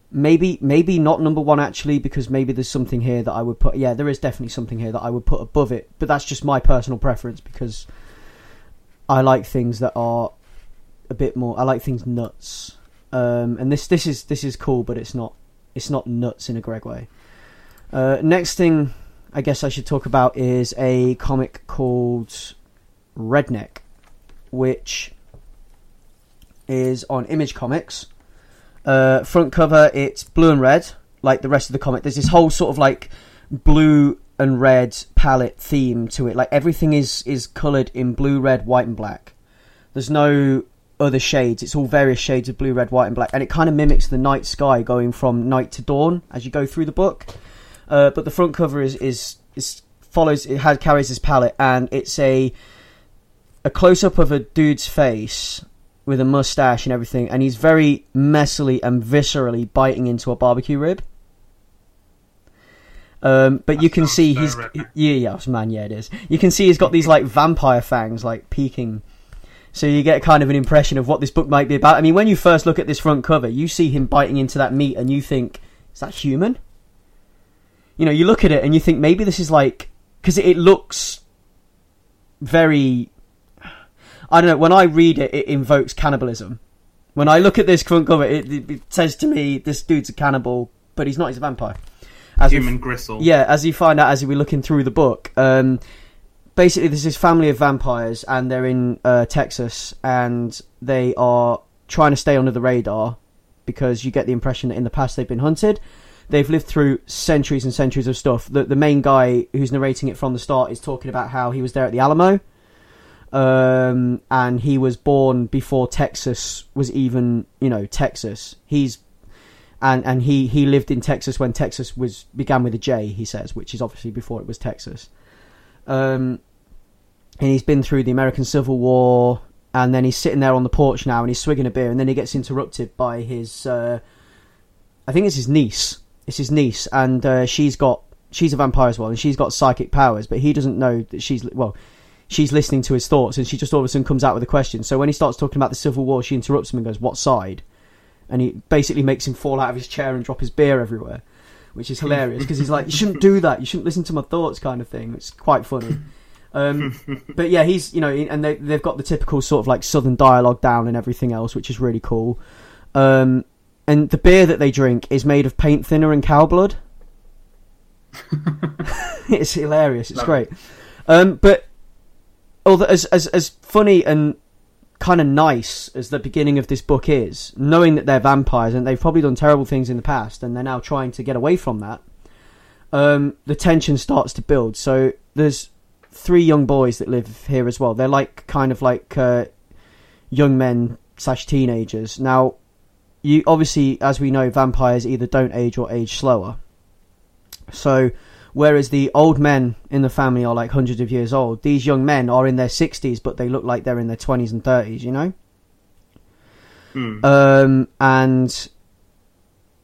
Maybe, maybe not number one actually, because maybe there's something here that I would put. Yeah, there is definitely something here that I would put above it, but that's just my personal preference because I like things that are a bit more. I like things nuts, um, and this this is this is cool, but it's not it's not nuts in a Greg way. Uh, next thing I guess I should talk about is a comic called Redneck which is on Image Comics. Uh, front cover, it's blue and red, like the rest of the comic. There's this whole sort of like blue and red palette theme to it. Like everything is is coloured in blue, red, white, and black. There's no other shades. It's all various shades of blue, red, white, and black, and it kind of mimics the night sky going from night to dawn as you go through the book. Uh, but the front cover is is, is follows it has carries this palette, and it's a a close up of a dude's face with a mustache and everything, and he's very messily and viscerally biting into a barbecue rib. Um, but you can see so he's redneck. yeah, yeah, man, yeah, it is. You can see he's got these like vampire fangs like peeking, so you get kind of an impression of what this book might be about. I mean, when you first look at this front cover, you see him biting into that meat, and you think, "Is that human?" You know, you look at it and you think maybe this is like because it looks very I don't know. When I read it, it invokes cannibalism. When I look at this front cover, it, it, says to me, "This dude's a cannibal, but he's not. He's a vampire." As we- Human gristle. yeah, as you find out as we're looking through the book, um, basically there's this family of vampires, and they're in uh, Texas, and they are trying to stay under the radar because you get the impression that in the past they've been hunted. They've lived through centuries and centuries of stuff. The the main guy who's narrating it from the start is talking about how he was there at the Alamo, um, and he was born before Texas was even you know Texas. He's and and he he lived in Texas when Texas was began with a J. He says, which is obviously before it was Texas. Um, and he's been through the American Civil War, and then he's sitting there on the porch now, and he's swigging a beer, and then he gets interrupted by his, uh, I think it's his niece. It's his niece, and uh, she's got she's a vampire as well, and she's got psychic powers, but he doesn't know that she's well. She's listening to his thoughts, and she just all of a sudden comes out with a question. So when he starts talking about the Civil War, she interrupts him and goes, "What side?" and he basically makes him fall out of his chair and drop his beer everywhere, which is hilarious because he's like, "You shouldn't do that. You shouldn't listen to my thoughts," kind of thing. It's quite funny. Um, but yeah, he's you know, and they they've got the typical sort of like southern dialogue down and everything else, which is really cool. Um, and the beer that they drink is made of paint thinner and cow blood. it's hilarious. It's Love great. Um, but although as as as funny and kind of nice as the beginning of this book is, knowing that they're vampires and they've probably done terrible things in the past and they're now trying to get away from that, um, the tension starts to build. So there's three young boys that live here as well. They're like kind of like uh, young men slash teenagers. Now, you obviously, as we know, vampires either don't age or age slower. So Whereas the old men in the family are like hundreds of years old. These young men are in their sixties, but they look like they're in their twenties and thirties. You know. Hmm. Um, and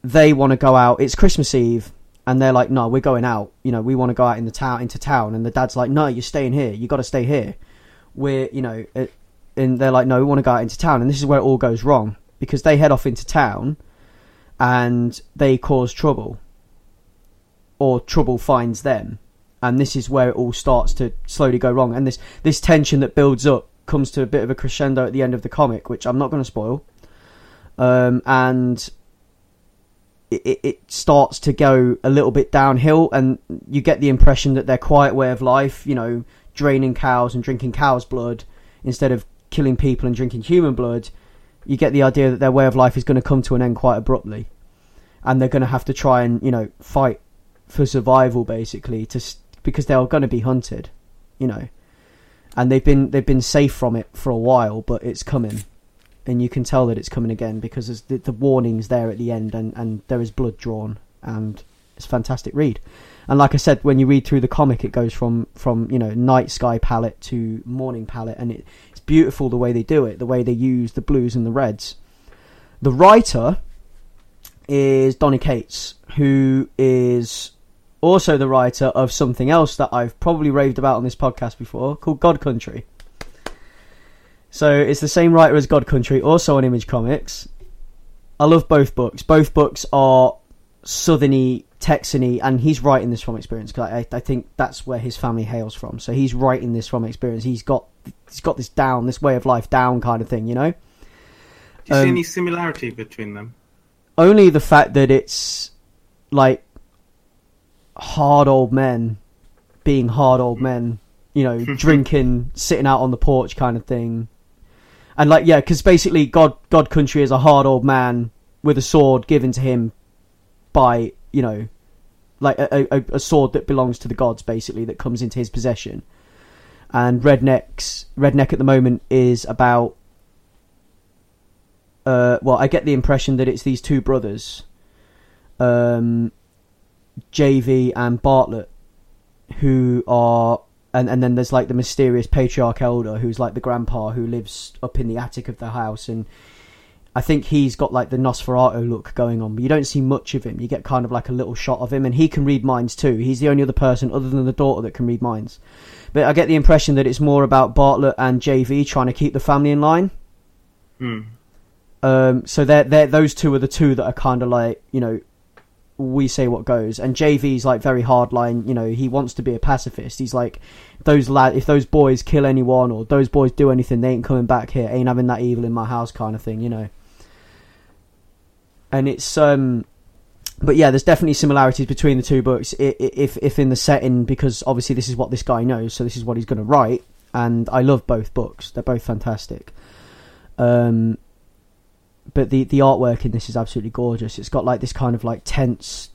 they want to go out. It's Christmas Eve, and they're like, "No, we're going out. You know, we want to go out in the town, into town." And the dad's like, "No, you're staying here. You got to stay here. We're, you know," it, and they're like, "No, we want to go out into town." And this is where it all goes wrong because they head off into town, and they cause trouble, or trouble finds them, and this is where it all starts to slowly go wrong. And this this tension that builds up comes to a bit of a crescendo at the end of the comic, which I'm not going to spoil. Um, and it, it starts to go a little bit downhill, and you get the impression that their quiet way of life, you know, draining cows and drinking cow's blood instead of killing people and drinking human blood, you get the idea that their way of life is going to come to an end quite abruptly, and they're going to have to try and you know fight for survival basically to because they're going to be hunted, you know, and they've been they've been safe from it for a while, but it's coming and you can tell that it's coming again because the, the warning's there at the end, and, and there is blood drawn, and it's a fantastic read. And like I said, when you read through the comic, it goes from from you know night sky palette to morning palette, and it, it's beautiful the way they do it, the way they use the blues and the reds. The writer is Donny Cates, who is also the writer of something else that I've probably raved about on this podcast before, called God Country. So it's the same writer as God Country, also on Image Comics. I love both books. Both books are southerny, Texany, and he's writing this from experience because I, I think that's where his family hails from. So he's writing this from experience. He's got he's got this down, this way of life down, kind of thing. You know. Do you see Um, any similarity between them? Only the fact that it's like hard old men being hard old men, you know, drinking, sitting out on the porch, kind of thing. And like, yeah, because basically, God, God Country is a hard old man with a sword given to him by, you know, like a, a, a sword that belongs to the gods, basically, that comes into his possession. And Redneck's Redneck at the moment is about. Uh, well, I get the impression that it's these two brothers, um, JV and Bartlett, who are and and then there's like the mysterious patriarch elder who's like the grandpa who lives up in the attic of the house and I think he's got like the Nosferatu look going on, but you don't see much of him. You get kind of like a little shot of him, and he can read minds too. He's the only other person other than the daughter that can read minds. But I get the impression that it's more about Bartlett and JV trying to keep the family in line. Hmm. Um, so they're, they're, those two are the two that are kind of like, you know, we say what goes. And JV's like very hardline, you know, he wants to be a pacifist. He's like, those lad, if those boys kill anyone or those boys do anything, they ain't coming back here. Ain't having that evil in my house kind of thing, you know. And it's, um, but yeah, there's definitely similarities between the two books. If if in the setting, because obviously this is what this guy knows, so this is what he's going to write. And I love both books; they're both fantastic. Um, but the the artwork in this is absolutely gorgeous. It's got like this kind of like tense,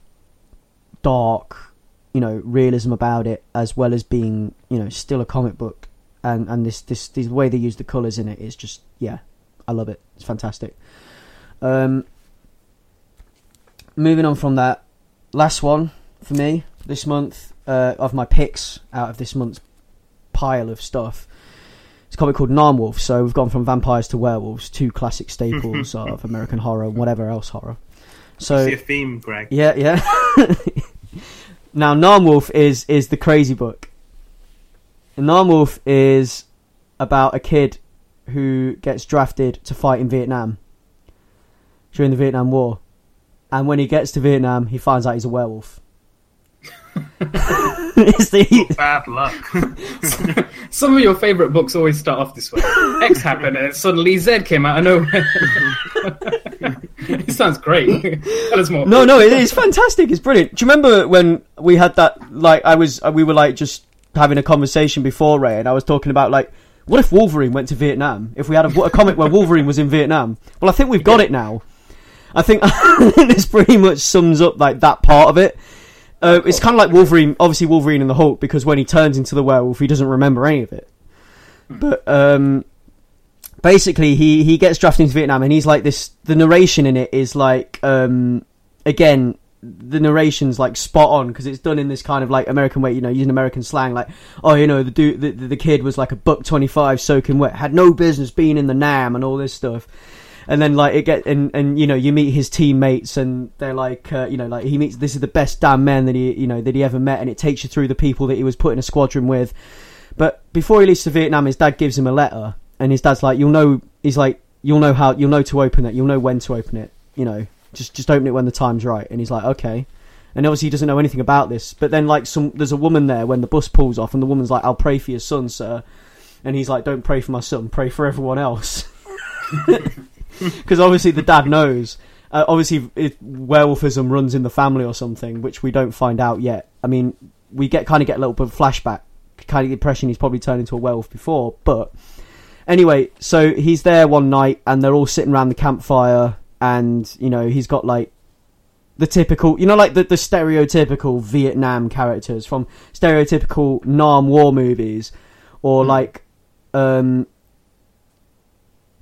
dark, you know, realism about it, as well as being you know still a comic book. And and this this the way they use the colors in it is just yeah, I love it. It's fantastic. Um, moving on from that, last one for me this month uh, of my picks out of this month's pile of stuff. Comic called Namwolf. So we've gone from vampires to werewolves, two classic staples of American horror and whatever else horror. So see a theme, Greg. yeah, yeah. now, Namwolf is is the crazy book. Namwolf is about a kid who gets drafted to fight in Vietnam during the Vietnam War, and when he gets to Vietnam, he finds out he's a werewolf. It's the Bad luck. Some of your favourite books always start off this way. X happened, and suddenly Z came out of nowhere. it sounds great. Tell us more. no, no, it is fantastic. It's brilliant. Do you remember when we had that? Like, I was, we were like just having a conversation before Ray, and I was talking about like, what if Wolverine went to Vietnam? If we had a, a comic where Wolverine was in Vietnam? Well, I think we've got it now. I think this pretty much sums up like that part of it. Uh, it's kind of like Wolverine, obviously Wolverine and the Hulk, because when he turns into the werewolf, he doesn't remember any of it. But um, basically, he he gets drafted into Vietnam, and he's like this. The narration in it is like, um, again, the narration's like spot on because it's done in this kind of like American way, you know, using American slang, like, oh, you know, the dude, the, the kid was like a buck twenty five soaking wet, had no business being in the Nam and all this stuff. And then like it get and and you know you meet his teammates and they're like uh, you know like he meets this is the best damn man that he you know that he ever met and it takes you through the people that he was put in a squadron with. But before he leaves to Vietnam, his dad gives him a letter and his dad's like, you'll know, he's like, you'll know how, you'll know to open it, you'll know when to open it, you know, just just open it when the time's right. And he's like, okay. And obviously he doesn't know anything about this. But then like some, there's a woman there when the bus pulls off, and the woman's like, I'll pray for your son, sir. And he's like, don't pray for my son, pray for everyone else. Because obviously the dad knows. Uh, obviously, it, werewolfism runs in the family or something, which we don't find out yet. I mean, we get kind of get a little bit of flashback, kind of impression he's probably turned into a werewolf before, but Anyway, so he's there one night and they're all sitting around the campfire and, you know, he's got like the typical, you know, like the, the stereotypical Vietnam characters from stereotypical Nam war movies or like, um,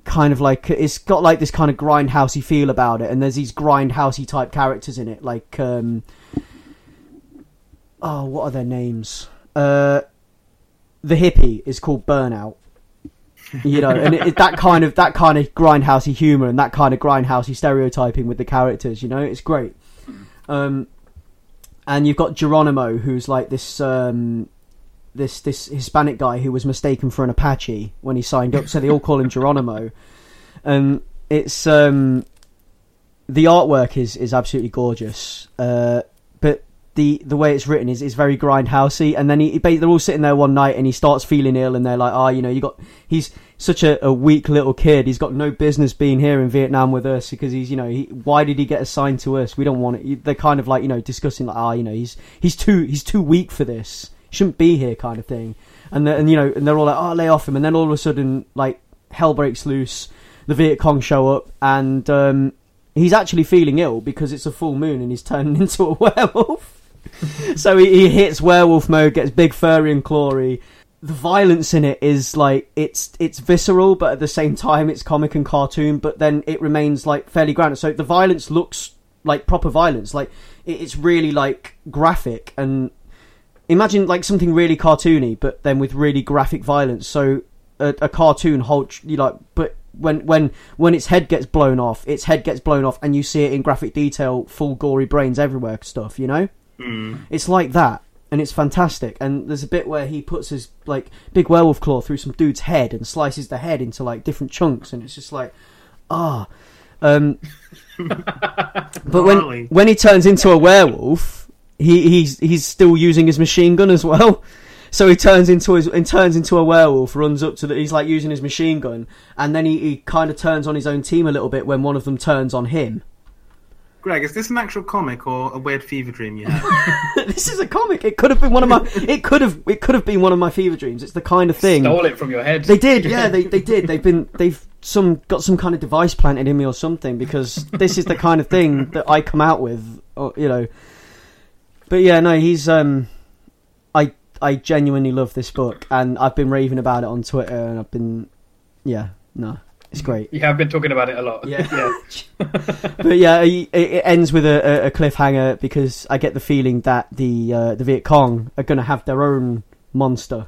kind of like, it's got like this kind of grindhousey feel about it and there's these grindhousey type characters in it, like, um, oh, what are their names? Uh, the hippie is called Burnout you know, and it, it, that kind of that kind of grindhousey humor and that kind of grindhousey stereotyping with the characters, you know, it's great. Um, and you've got Geronimo, who's like this um, this this Hispanic guy who was mistaken for an Apache when he signed up, so they all call him Geronimo. And it's um, the artwork is is absolutely gorgeous. Uh, but the the way it's written is, is very grindhousey. And then he, he, they're all sitting there one night, and he starts feeling ill, and they're like, "Oh, you know, you got he's such a, a weak little kid. He's got no business being here in Vietnam with us because he's, you know, he, why did he get assigned to us? We don't want it. They're kind of like, you know, discussing like, ah, oh, you know, he's he's too he's too weak for this. Shouldn't be here, kind of thing. And and you know, and they're all like, oh, lay off him. And then all of a sudden, like hell breaks loose. The Viet Cong show up, and um, he's actually feeling ill because it's a full moon and he's turning into a werewolf. so he, he, hits werewolf mode, gets big furry and clawy. The violence in it is like it's it's visceral, but at the same time it's comic and cartoon. But then it remains like fairly grounded. So the violence looks like proper violence. Like it's really like graphic and imagine like something really cartoony, but then with really graphic violence. So a, a cartoon holds you like, but when when when its head gets blown off, its head gets blown off, and you see it in graphic detail, full gory brains everywhere, stuff. You know. Mm. It's like that, and it's fantastic. And there's a bit where he puts his like big werewolf claw through some dude's head and slices the head into like different chunks, and it's just like, ah. Um, but when when he turns into a werewolf, he he's he's still using his machine gun as well. So he turns into his and turns into a werewolf, runs up to the. He's like using his machine gun, and then he, he kind of turns on his own team a little bit when one of them turns on him. Greg, is this an actual comic or a weird fever dream you had? this is a comic. It could have been one of my. It could have. It could have been one of my fever dreams. It's the kind of thing. Stole it from your head. They did. Yeah, they they did. They've been. They've some got some kind of device planted in me or something because this is the kind of thing that I come out with. Or, you know. But yeah, no, he's. um I I genuinely love this book, and I've been raving about it on Twitter, and I've been. Yeah, no. It's great. You have been talking about it a lot. Yeah, yeah. but yeah, it, it, ends with a, a, cliffhanger because I get the feeling that the uh, the Viet Cong are going to have their own monster.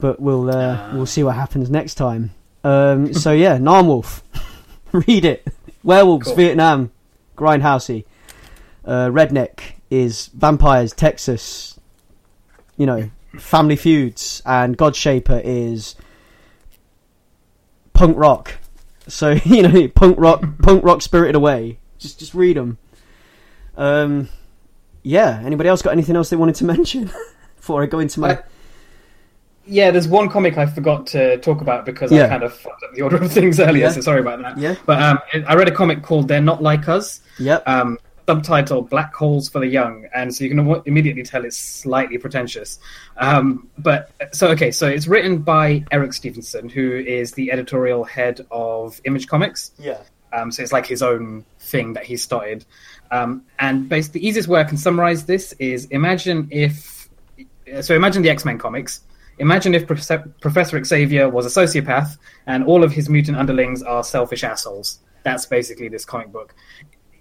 But we'll uh, uh. we'll see what happens next time. Um, so yeah, Namwolf, read it. Werewolves, cool. Vietnam, grindhousey. Uh, redneck is vampires, Texas. You know, family feuds, and Godshaper is punk rock. So you know, punk rock, punk rock, spirited away. Just just read them. Um, yeah. Anybody else got anything else they wanted to mention before I go into my? Uh, yeah, there's one comic I forgot to talk about because yeah. I kind of fucked up the order of things earlier. Yeah. So sorry about that. Yeah. But um, I read a comic called "They're Not Like Us." Yep. Um, subtitle "Black Holes for the Young," and so you can immediately tell it's slightly pretentious. Um, but so okay, so it's written by Eric Stephenson, who is the editorial head of Image Comics. Yeah. Um, so it's like his own thing that he started. Um, and basically, the easiest way I can summarize this is imagine if so imagine the X Men comics. Imagine if Professor Xavier was a sociopath and all of his mutant underlings are selfish assholes. That's basically this comic book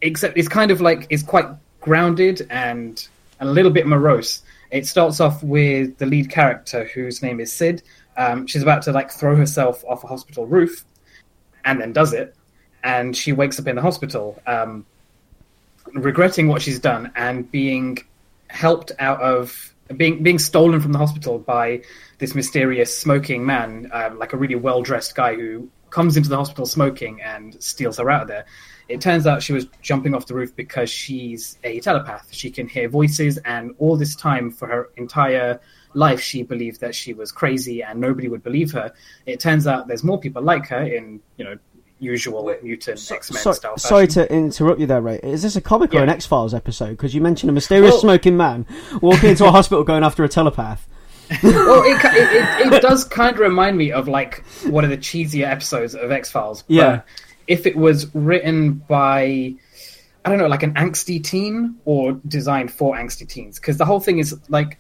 except it's kind of like it's quite grounded and a little bit morose. It starts off with the lead character whose name is Sid. Um, she's about to like throw herself off a hospital roof, and then does it, and she wakes up in the hospital, um, regretting what she's done and being helped out of being being stolen from the hospital by this mysterious smoking man, uh, like a really well dressed guy who comes into the hospital smoking and steals her out of there. It turns out she was jumping off the roof because she's a telepath. She can hear voices, and all this time for her entire life, she believed that she was crazy and nobody would believe her. It turns out there's more people like her in you know usual mutant X Men So- style. sorry fashion. to interrupt you there, Ray. Is this a comic or an X Files episode? Because you mentioned a mysterious Well- smoking man walking into a hospital going after a telepath. well, it, it, it, it does kind of remind me of like one of the cheesier episodes of X Files. Yeah. If it was written by, I don't know, like an angsty teen or designed for angsty teens, because the whole thing is like,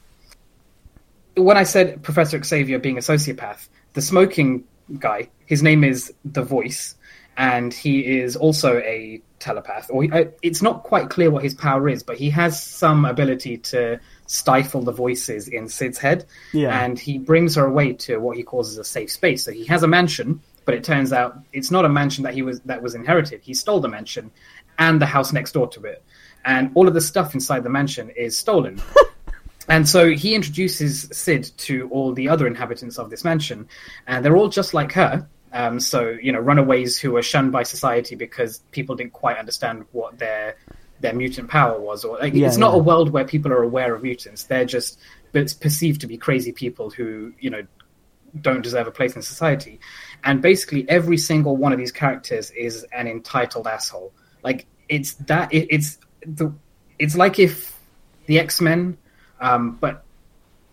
when I said Professor Xavier being a sociopath, the smoking guy, his name is The Voice, and he is also a telepath. Or he, uh, it's not quite clear what his power is, but he has some ability to stifle the voices in Sid's head, Yeah. and he brings her away to what he calls as a safe space. So he has a mansion, but it turns out it's not a mansion that he was that was inherited. He stole the mansion and the house next door to it, and all of the stuff inside the mansion is stolen. And so he introduces Sid to all the other inhabitants of this mansion, and they're all just like her. Um, so you know, runaways who were shunned by society because people didn't quite understand what their their mutant power was, or like, Yeah, it's not yeah. a world where people are aware of mutants. They're just, but it's perceived to be crazy people who you know don't deserve a place in society. And basically, every single one of these characters is an entitled asshole. Like it's that it, it's the it's like if the X Men, um, but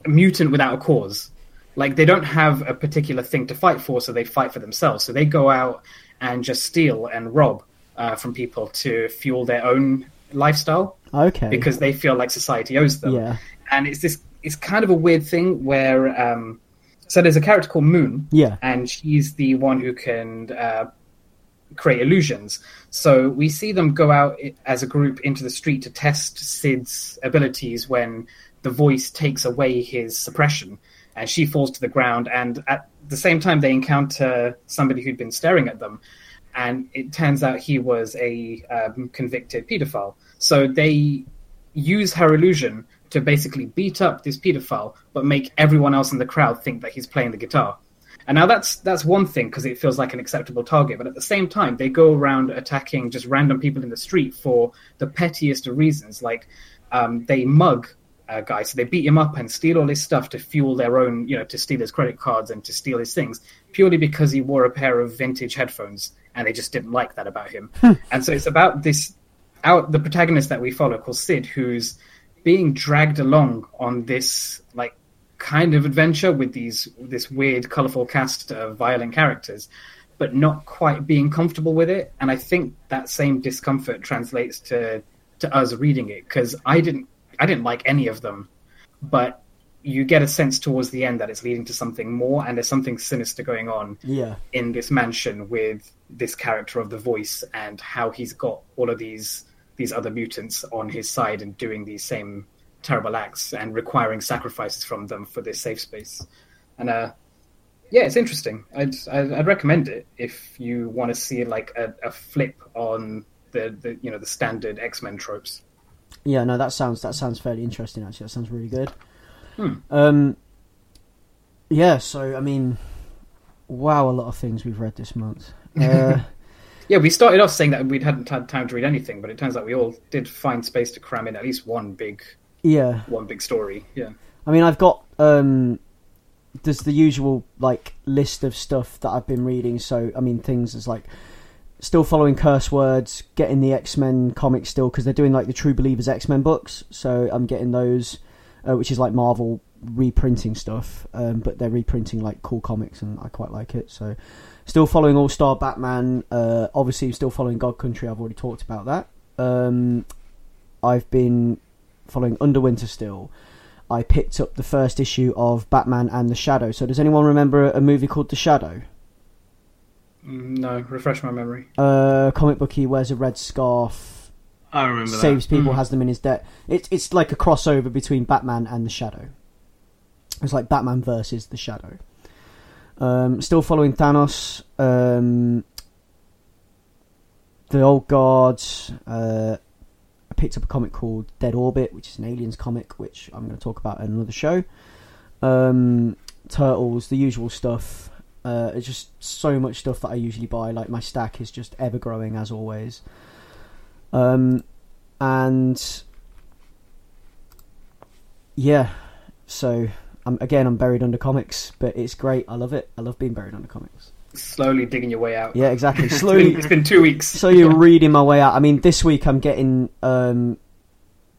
a mutant without a cause. Like they don't have a particular thing to fight for, so they fight for themselves. So they go out and just steal and rob uh, from people to fuel their own lifestyle Okay. because they feel like society owes them yeah. and it's this it's kind of a weird thing where um so there's a character called moon Yeah. and she's the one who can uh, create illusions so we see them go out as a group into the street to test sid's abilities when the voice takes away his suppression and she falls to the ground and at the same time they encounter somebody who'd been staring at them and it turns out he was a um, convicted pedophile so they use her illusion to basically beat up this pedophile, but make everyone else in the crowd think that he's playing the guitar. And now that's that's one thing because it feels like an acceptable target, but at the same time they go around attacking just random people in the street for the pettiest of reasons, like um, they mug a guy, so they beat him up and steal all his stuff to fuel their own, you know, to steal his credit cards and to steal his things purely because he wore a pair of vintage headphones and they just didn't like that about him. and so it's about this out the protagonist that we follow called Sid, who's being dragged along on this like kind of adventure with these this weird, colorful cast of violent characters, but not quite being comfortable with it. And I think that same discomfort translates to to us reading it because I didn't I didn't like any of them, but you get a sense towards the end that it's leading to something more, and there's something sinister going on Yeah. in this mansion with this character of the voice and how he's got all of these these other mutants on his side and doing these same terrible acts and requiring sacrifices from them for this safe space. And uh, yeah, it's interesting. I'd, I'd I'd recommend it if you want to see like a, a flip on the, the you know the standard X Men tropes. Yeah, no, that sounds that sounds fairly interesting. Actually, that sounds really good. Hmm. Um, yeah. So, I mean, wow, a lot of things we've read this month. Uh, Yeah, we started off saying that we hadn't had time to read anything, but it turns out we all did find space to cram in at least one big yeah. one big story. Yeah. I mean, I've got um, there's the usual like list of stuff that I've been reading. So, I mean, things as like still following curse words, getting the X Men comics still because they're doing like the True Believers X Men books. So I'm getting those, uh, which is like Marvel reprinting stuff, um, but they're reprinting like cool comics, and I quite like it. So still following All Star Batman. Uh, obviously, still following God Country. I've already talked about that. Um, I've been following Underwinter still. I picked up the first issue of Batman and the Shadow. So does anyone remember a movie called The Shadow? Mm, No, refresh my memory. Uh, comic book he wears a red scarf. I remember saves that. people, Mm. has them in his debt. It's it's like a crossover between Batman and the Shadow. It's like Batman versus the Shadow. Um, still following Thanos. Um, the Old Guards. Uh, I picked up a comic called Dead Orbit, which is an aliens comic, which I'm going to talk about in another show. Um, Turtles, the usual stuff. Uh, it's just so much stuff that I usually buy. Like my stack is just ever growing as always. Um, and yeah, so I'm again I'm buried under comics, but it's great. I love it. I love being buried under comics. Slowly digging your way out. Yeah, exactly. It's been, Slowly, it's been two weeks. so you're reading my way out. I mean, this week I'm getting um,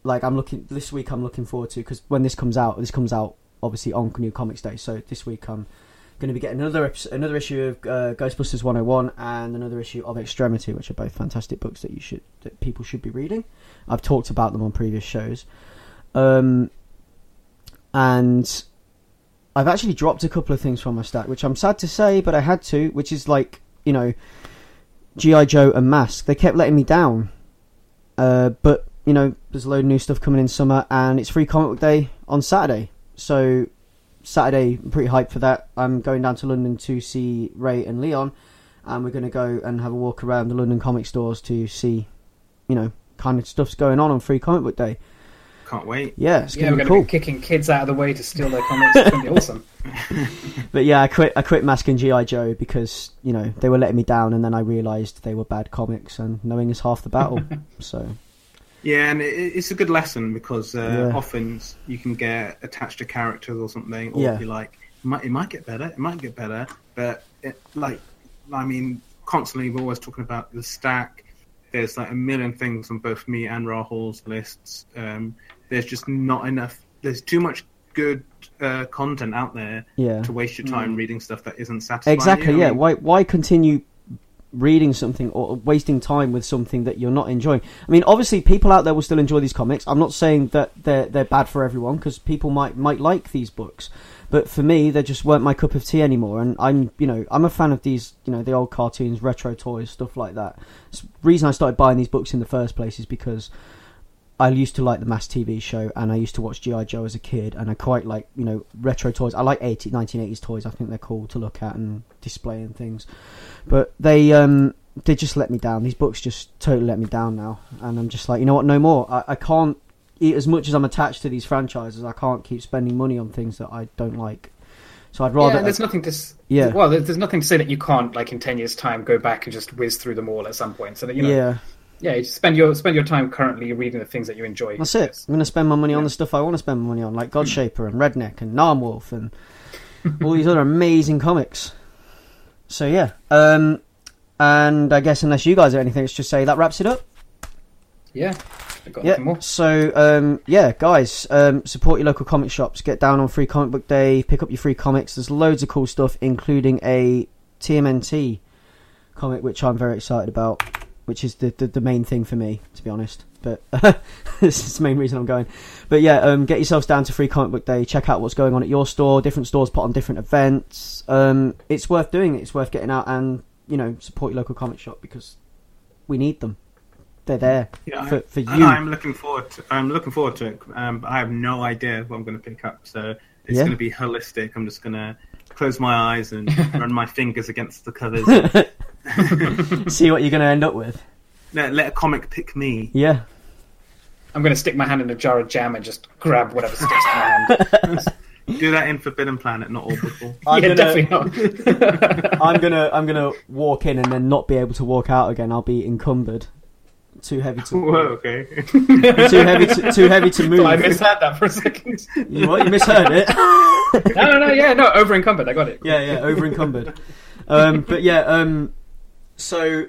like I'm looking. This week I'm looking forward to because when this comes out, this comes out obviously on New Comics Day. So this week I'm going to be getting another another issue of uh, Ghostbusters 101 and another issue of Extremity, which are both fantastic books that you should that people should be reading. I've talked about them on previous shows, um, and I've actually dropped a couple of things from my stack, which I'm sad to say, but I had to. Which is like you know, GI Joe and Mask. They kept letting me down, uh, but you know, there's a load of new stuff coming in summer, and it's free comic book day on Saturday. So Saturday, I'm pretty hyped for that. I'm going down to London to see Ray and Leon, and we're going to go and have a walk around the London comic stores to see, you know, kind of stuff's going on on Free Comic Book Day. Can't wait. Yeah, it's yeah, going we're be going cool. to be kicking kids out of the way to steal their comics. It's going to be awesome. But yeah, I quit. I quit Mask and GI Joe because you know they were letting me down, and then I realised they were bad comics, and knowing is half the battle. so Yeah, and it's a good lesson because uh, Yeah. often you can get attached to characters or something, or Yeah. be like, it might, it might get better, it might get better, but it, like, I mean, constantly we're always talking about the stack. There's like a million things on both me and Rahul's lists. Um, there's just not enough. There's too much good uh, content out there yeah, to waste your time reading stuff that isn't satisfying. exactly. you. I Yeah, mean, why why continue reading something or wasting time with something that you're not enjoying? I mean, obviously, people out there will still enjoy these comics. I'm not saying that they're they're bad for everyone because people might might like these books, but for me, they just weren't my cup of tea anymore. And I'm you know I'm a fan of these you know the old cartoons, retro toys, stuff like that. It's the reason I started buying these books in the first place is because. I used to like the Mask TV show, and I used to watch GI Joe as a kid, and I quite like you know retro toys. I like 80, 1980s toys. I think they're cool to look at and display and things. But they um they just let me down. These books just totally let me down now, and I'm just like, you know what, no more. I, I can't eat as much as I'm attached to these franchises. I can't keep spending money on things that I don't like. So I'd rather yeah, there's nothing to. Yeah. Well, there's, there's nothing to say that you can't, like in ten years' time, go back and just whiz through them all at some point. So that you know, yeah. Yeah, you spend your spend your time currently reading the things that you enjoy. That's it. I'm going to spend my money on the stuff I want to spend my money on, like Godshaper and Redneck and Namwolf and all these other amazing comics. So yeah, um, and I guess unless you guys have anything, let's just say that wraps it up. Yeah, got Yeah. more. So um, yeah, guys, um, support your local comic shops. Get down on Free Comic Book Day. Pick up your free comics. There's loads of cool stuff, including a TMNT comic, which I'm very excited about. Which is the, the, the main thing for me, to be honest. But this is the main reason I'm going. But yeah, um, get yourselves down to Free Comic Book Day. Check out what's going on at your store. Different stores put on different events. Um, it's worth doing it. It's worth getting out and you know support your local comic shop because we need them. They're there Yeah, for, for you. I'm looking forward. To, I'm looking forward to it. Um, I have no idea what I'm going to pick up, so it's Yeah. going to be holistic. I'm just going to close my eyes and run my fingers against the covers. see what you're going to end up with. let, let a comic pick me. Yeah, I'm going to stick my hand in a jar of jam and just grab whatever sticks to my hand. Do that in Forbidden Planet, not Orbital. I'm yeah, gonna- definitely not. I'm gonna I'm gonna walk in and then not be able to walk out again. I'll be encumbered. Too heavy to Whoa, okay. too heavy to too heavy to move. I misheard that for a second. You what? You misheard it. No, no, no. Yeah, no. Over encumbered. I got it. yeah, yeah, over encumbered. Um, but yeah, um, so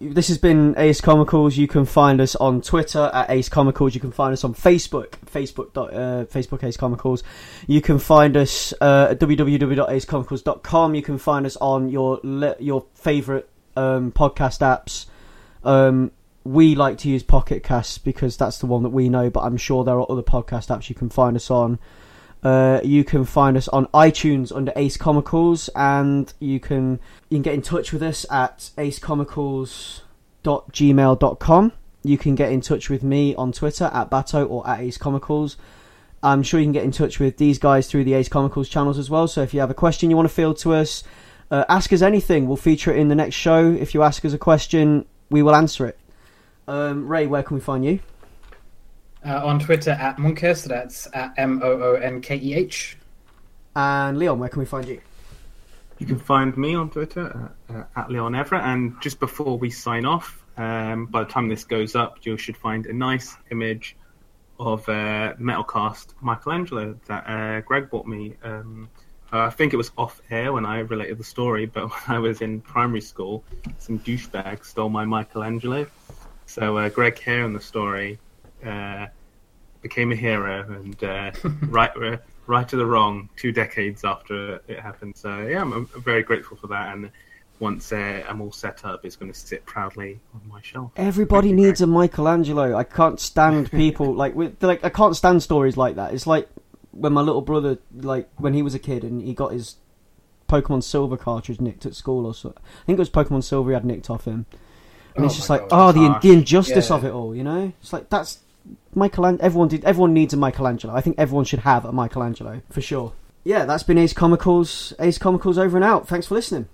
this has been Ace Comicals. You can find us on Twitter at Ace Comicals. You can find us on Facebook, Facebook uh, Facebook Ace Comicals. You can find us uh, at www.acecomicals.com. You can find us on your your favorite um, podcast apps. Um, we like to use Pocket Casts because that's the one that we know, but I'm sure there are other podcast apps you can find us on. Uh, you can find us on iTunes under Ace Comicals, and you can you can get in touch with us at acecomicals.gmail.com. you can get in touch with me on Twitter at Bato or at Ace Comicals. I'm sure you can get in touch with these guys through the Ace Comicals channels as well. So if you have a question you want to field to us, uh, ask us anything. We'll feature it in the next show. If you ask us a question, we will answer it. Um, Ray, where can we find you? Uh, on Twitter at Monkeh, so that's at M O O N K E H. And Leon, where can we find you? You can find me on Twitter uh, uh, at Leon Everett. And just before we sign off, um, by the time this goes up, you should find a nice image of uh, Metalcast Michelangelo that uh, Greg bought me. Um, I think it was off air when I related the story, but when I was in primary school, some douchebag stole my Michelangelo. So uh, Greg here in the story uh, became a hero and uh, right, uh, right to the wrong two decades after it happened. So yeah, I'm, I'm very grateful for that. And once uh, I'm all set up, it's going to sit proudly on my shelf. Everybody needs Greg. a Michelangelo. I can't stand people like with like I can't stand stories like that. It's like when my little brother like when he was a kid and he got his Pokemon Silver cartridge nicked at school or so. I think it was Pokemon Silver he had nicked off him. And Oh it's just like, God, oh, the, harsh. the injustice Yeah. of it all, you know? It's like that's Michelangelo. Everyone did. Everyone needs a Michelangelo. I think everyone should have a Michelangelo for sure. Yeah, that's been Ace Comicals. Ace Comicals over and out. Thanks for listening.